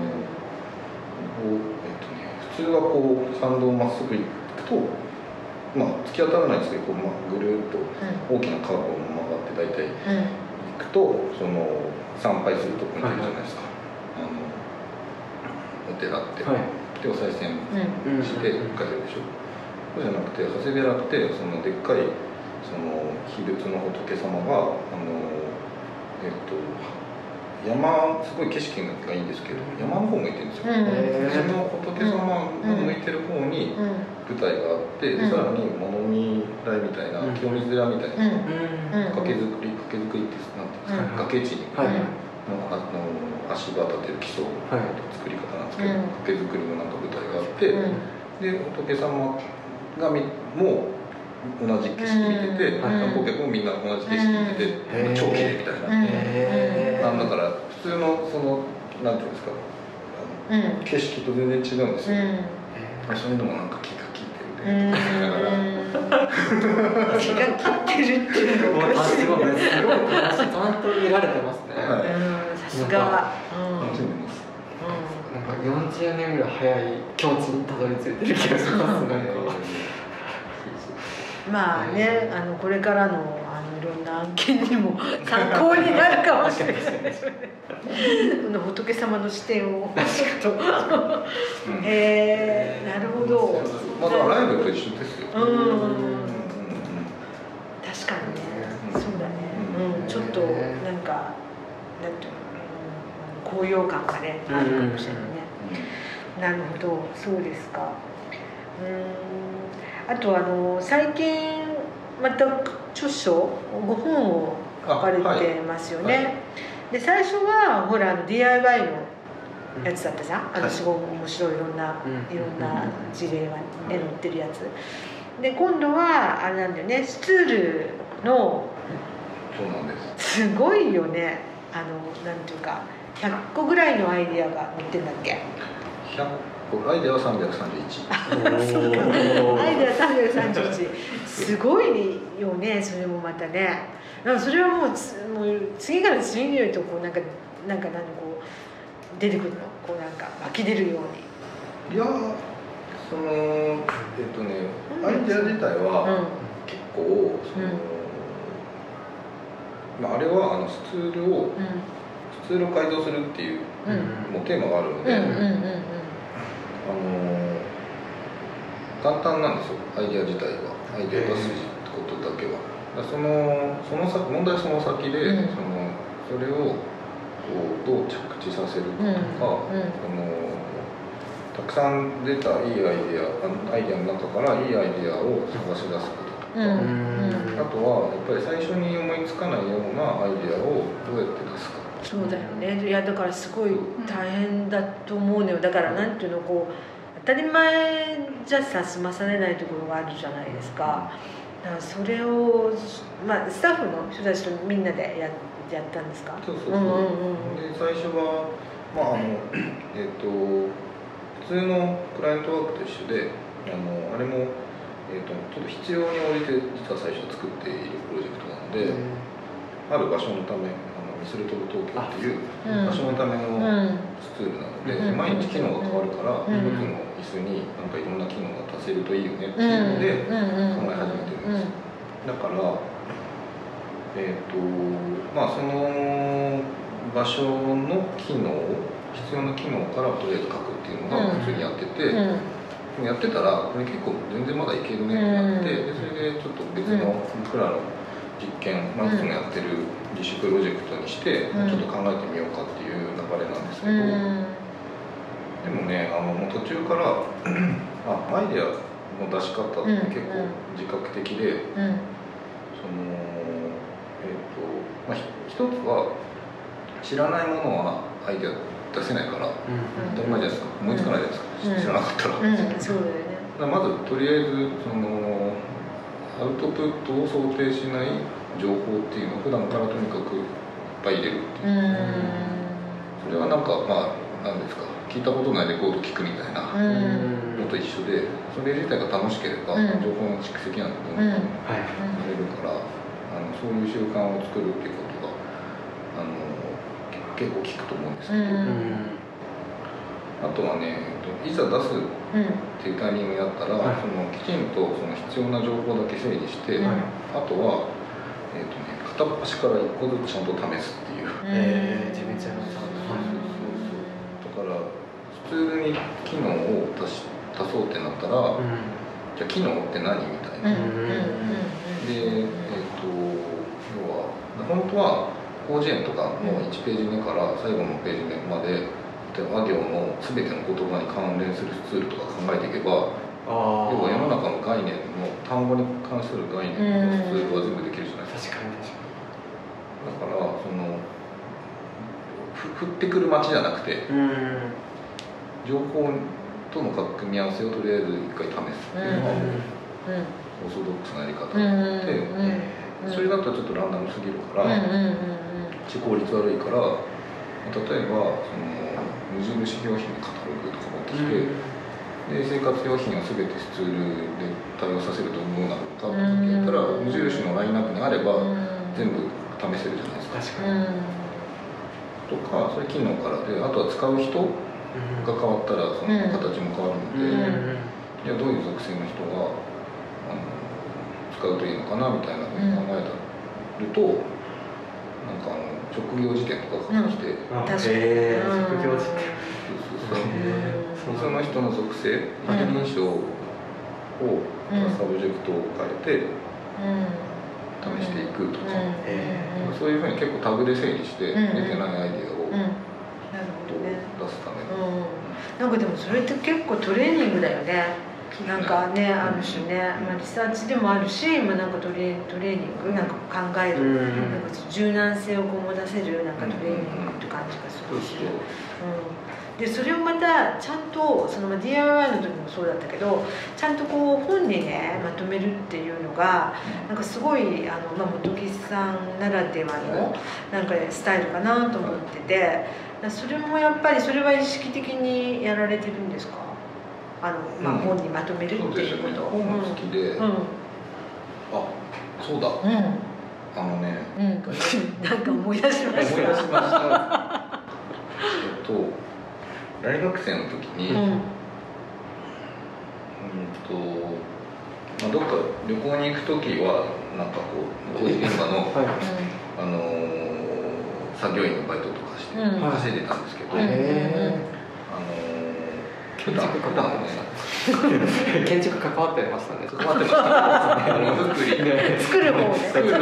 こうえっとね、普通はこう参道まっすぐ行くとまあ突き当たらないですけどこう、まあ、ぐるっと大きなカーブを曲がって大体うん。行くとその参拝するとこに出るじゃないですか、あのお寺って、はい。でお賽銭して帰るでしょ、そうじゃなくて長谷寺ってそのでっかいその秘仏の仏様があのえっと山すごい景色がいいんですけど山の方向いてるんですよ、うん。へその仏様が向いてる方にうん。舞台があって、でうん。さらに物見台みたいなうん。清水寺みたいな、崖作り崖作りってなんていうんですか、崖地に、はいのあの足場立てる基礎の作り方なんですけど、うん。崖作りのなんか舞台があって、うん。で仏様がみも同じ景色見てて、うん。観光客もみんな同じ景色見てて、うん。超綺麗みたいな、なんだから普通のそのなんていうんですか景色と全然違うんですよ、うん。そういうのもなんか気が利いてうるね、から。気が利ってるっていうの *laughs* すごいすごいちゃんと見られてますね、すが。なんか40年ぐらい早い境地にたどり着いてる気がしますなんかまあねあのこれからのあのいろんな案件にも参考になるかもしれない。ですねこの仏様の視点を。*laughs* うんえー、なるほど。まあだライブと一緒ですよ、うん。確かにね。うん。そうだね。うん。うん。ちょっとなんかなんていうの？うん高揚感がねあるかもしれないね。なるほどそうですか。うーん。あとあの最近また著書ご本を書かれてますよね、はいはい。で最初はほらあの DIY のやつだったじゃん、あのはいすごい面白いいろんな、うん。いろんな事例がね載ってるやつ。で今度はあれなんだよね。スツールのそうなんです。すごいよね。あのなんていうか100個ぐらいのアイディアが載ってんだっけ？100個アイデアは331おーアイデア331すごいよねそれもまたね。なんかそれはもうつもう次から次にとこうなんかなんか何こう出てくるの？こうなんか湧き出るように。いやそのえっとねアイデア自体うはん。結構その、まあ、あれはあのスツールをうスツールを改造するっていううん。もうテーマがあるので、あの簡単なんですよアイデア自体は。アイデアを出すことだけは。だそのその先問題はその先で、うん。そのそれをこうどう着地させるかとか、うん。うん。そのたくさん出たいいアイデアアイデアの中からいいアイデアを探し出すこととか、あとはやっぱり最初に思いつかないようなアイデアをどうやって出すかそうだよね。いやだからすごい大変だと思うのよ。だからなんていうのこう当たり前じゃさ済まされないところがあるじゃないですか。だからそれを、まあ、スタッフの人たちとみんなでややったんですか？そうそうそう、んうんうん。で最初はまああのえっ、と普通のクライアントワークと一緒であのあれも、えー、とちょっと必要に応じて実は最初作っているプロジェクトなので、ある場所のためあのミスルトブ東京っていううん。場所のためのうんスツールなので、うん。毎日機能が変わるから、うん。一つの椅子になんかいろんな機能が足せるといいよねってうん。いうので、うん。考え始めてるん。ですよだからえっ、とまあその場所の機能必要な機能からとりあえず書くっていうのが普通にやってて、うん。やってたらこれ結構全然まだいけるねってなって、うん。でそれでちょっと別の僕らの実験、まあいつもやってる自主プロジェクトにして、うん。ちょっと考えてみようかっていう流れなんですけうど、ん。でもねあのもう途中から *clears throat* あアイデアの出し方って結構自覚的で、うん。そのえっ、と、まあ、ひ一つは知らないものはアイデア出せないから当たり前じゃないですか。思いつかないじゃないですか、うん。知らなかったら。うんそうだよね。まずとりあえずそのアウトプットを想定しない情報っていうのを普段からとにかくいっぱい入れるっていう。う、ん。それはなんかまあ何ですか聞いたことないレコード聞くみたいなうん。のと一緒でそれ自体が楽しければ、うん。情報の蓄積なんてどんどん。されるから、あのそういう習慣を作るっていうことがあの結結構聞くと思うんですけど、うん。あとはねいざ出すうんっていうタイミングになったら、はい。そのきちんとその必要な情報だけ整理して、うん。あとは、えーとね、片っ端から1個ずつちゃんと試すっていう、えー自分ちゃいますだから普通に機能を足し足そうってなったら、じゃあ機能って何みたいな、うん。うん。うん。で、えー、と要は本当は広辞苑とかの1ページ目から最後のページ目まで例えばあ行の全ての言葉に関連するツールとか考えていけばあ要は世の中の概念の単語に関する概念のツールは全部できるじ確かに確かだからそのふ降ってくる街じゃなくてにうん。情報との組み合わせをとりあえず一回試すっていうのがオーソドックスなやり方うん。でうん。それだとちょっとランダムすぎるかうん。らうん。非効率悪いから例えばその無印良品のカタログとか持ってきて、で生活用品を全てツールで対応させるとどうなるかって言ったらうん無印のラインナップにあればうん。全部試せるじゃないですか。確かに。とかそれ機能からであとは使う人が変わったらその形も変わるので、うん。じゃあどういう属性の人があの使うといいのかなみたいなふうに考えると、なんかあの職業辞典とか買ってきて、あ確かに。へー。職業辞そうその人の属性一人称をうんサブジェクトを変えてうん試していくとか、えそういうふうに結構タグで整理してうん。出てないアイデアをうん。なるほどね出すための、うん。なんかでもそれって結構トレーニングだよね。なんかねある種ね、まあ、リサーチでもあるし、まあ、なんかトレトレーニングなんか考える、うん。なんか柔軟性をこう持たせるなんかトレーニングって感じがするし、うん、でそれをまたちゃんとそのまあ DIY の時もそうだったけどちゃんとこう本にねまとめるっていうのがなんかすごいあの、まあ、本木さんならではのなんかスタイルかなと思っててそれもやっぱりそれは意識的にやられてるんですか？あの、まあ、うん。本にまとめるっていうこと。本も好きで、うん。あそうだ。うん。あのね。うん、うん、なんか思い出しまし思い出しましたた。*laughs* えっと大学生の時に、うん。うんと、まあ、どっか旅行に行く時はなんかこう工事現場の、*laughs* はい。あのー作業員のバイトとかしてうん。稼いでたんですけど、うん。あのへー普段普段はね *laughs* 建築関わってましたね。関わってました。ものづくり作る。作る *laughs*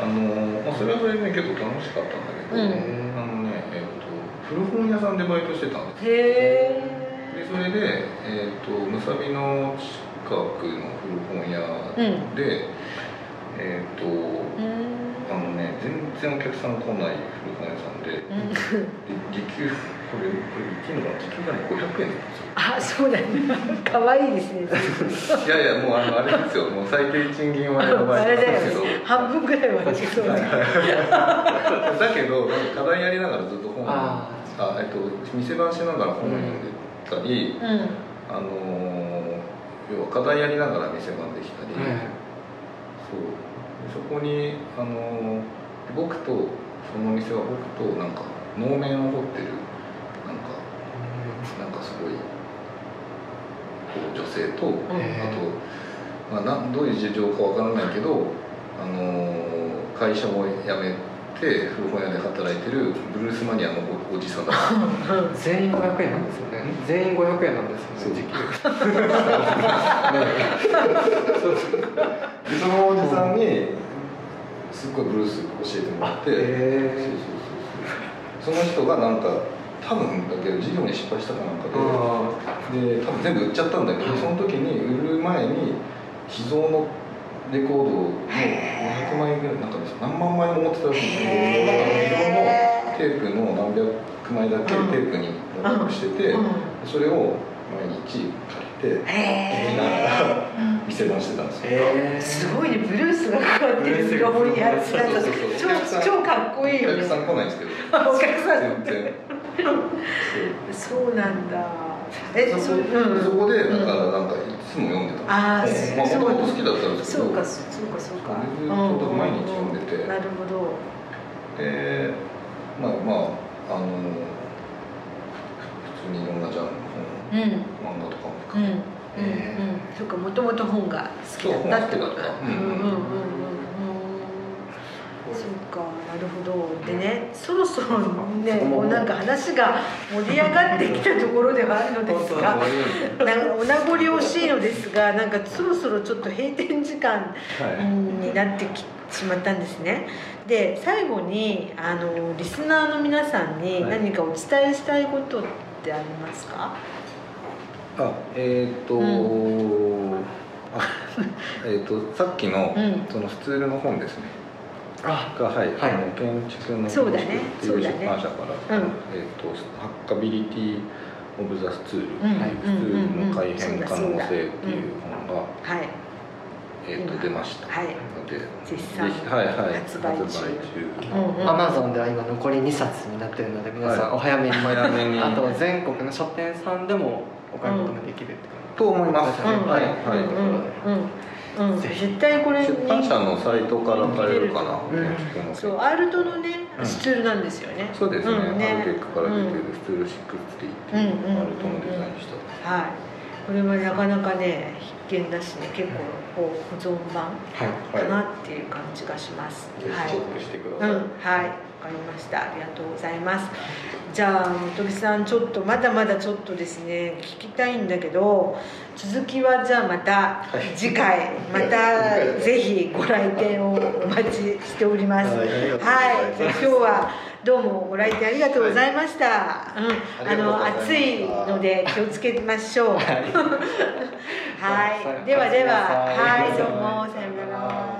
あのーまあ、それはそれでね結構楽しかったんだけど、うん。あの古本屋さんでバイトしてたんですへでそれで、えー、とむさびの近くの古本屋うんで、えっ、とえ。うん。あのね全然お客さん来ない古本屋さんでうん。で時給これこれ言っていいのかな時給がね500円なんですよあ、そうだね。可愛いですね。いやいやもうあのあれですよもう最低賃金割の場合あれだですけど。半分ぐらいは *laughs* だけど課題やりながらずっと本をああえっと店番しながら本を読んでたり、うん。あの要は課題やりながら店番できたり、はいそう。でそこにあの僕とその店は僕となんか能面を彫ってるなんかなんかすごいこう女性と、あと、まあ、なんどういう事情かわからないけどあの会社を辞めて古本屋で働いてるブルースマニアのおおじさんだ。*laughs* 全員500円なんですよね。全員500円なんですよね *laughs* そのおじさんにすっごいブルース教えてもらって、その人がなんか多分だけど事業に失敗したかなんかあでで多分全部売っちゃったんだけどその時に売る前に秘蔵のレコードを500枚ぐらいなんかね何万枚も持ってたらしいんですけどへー。秘蔵のテープの何百枚だけテープにラップしてて、うん。それを毎日借りてへ聞きながら店番してたんですよ。すごいねブルースがかかってるスマホにやつなんかそうそうそう。超超かっこいいよね。お客さん来ないんですけど、お客さん。全然。*laughs* そうなんだえそこそうんそこでだからなんかいつも読んでたあーまあそうもともと好きだったんですけど。そうかそうかそうか。ずっと毎日読んでて。なるほど。でまあまああの普通にいろんなジャンルのうん。本漫画とかもうん。うん。うん。含めて、そっかもともと本が好きだったってことだうんうんうんうんそっかなるほど。でねそろそろねこうなんか話が盛り上がってきたところではあるのですがお名残惜しいのですがなんかそろそろちょっと閉店時間はいになってきしまったんですね。で最後にあのリスナーの皆さんに何かお伝えしたいことってありますか、あえっ、と、うあえっ、とさっきの、うん。そのスツールの本ですねあがはい、はい。あの建築のそうだね。っていう出版社から、うん。えっ、とハッカビリティオブザスツールう、うんスツールの改変可能性っていう本が、はい。えっ、と出ました。はい。ので実際はいはい。発売中。発売中。うんうん。アマゾンでは今残り2冊になってるので皆さはい。んお早めに、お早めに。あと全国の書店さんでもお買い求めできるってと思います。うんはいはい。うんうんうん。絶対これ出版社のサイトから買えるかな。うん。そうアルトのねうん。スツールなんですよね、そうですね。んアルテックから出てるスツール6って言って、うんうんアルトのデザインした。はい。これはなかなかね必見だしね結構こう保存版はい。かなっていう感じがします、ぜはいひチェックしてくうんださい。はい。わかりました。ありがとうございます。じゃあ本木さんちょっとまだまだちょっとですね聞きたいんだけど続きはじゃあまた次回またぜひご来店をお待ちしております。はいはい。今日はどうもご来店ありがとうございました、うん。あの暑いので気をつけましょう。はい。*laughs* はい。ではでは。はいどうもさようなら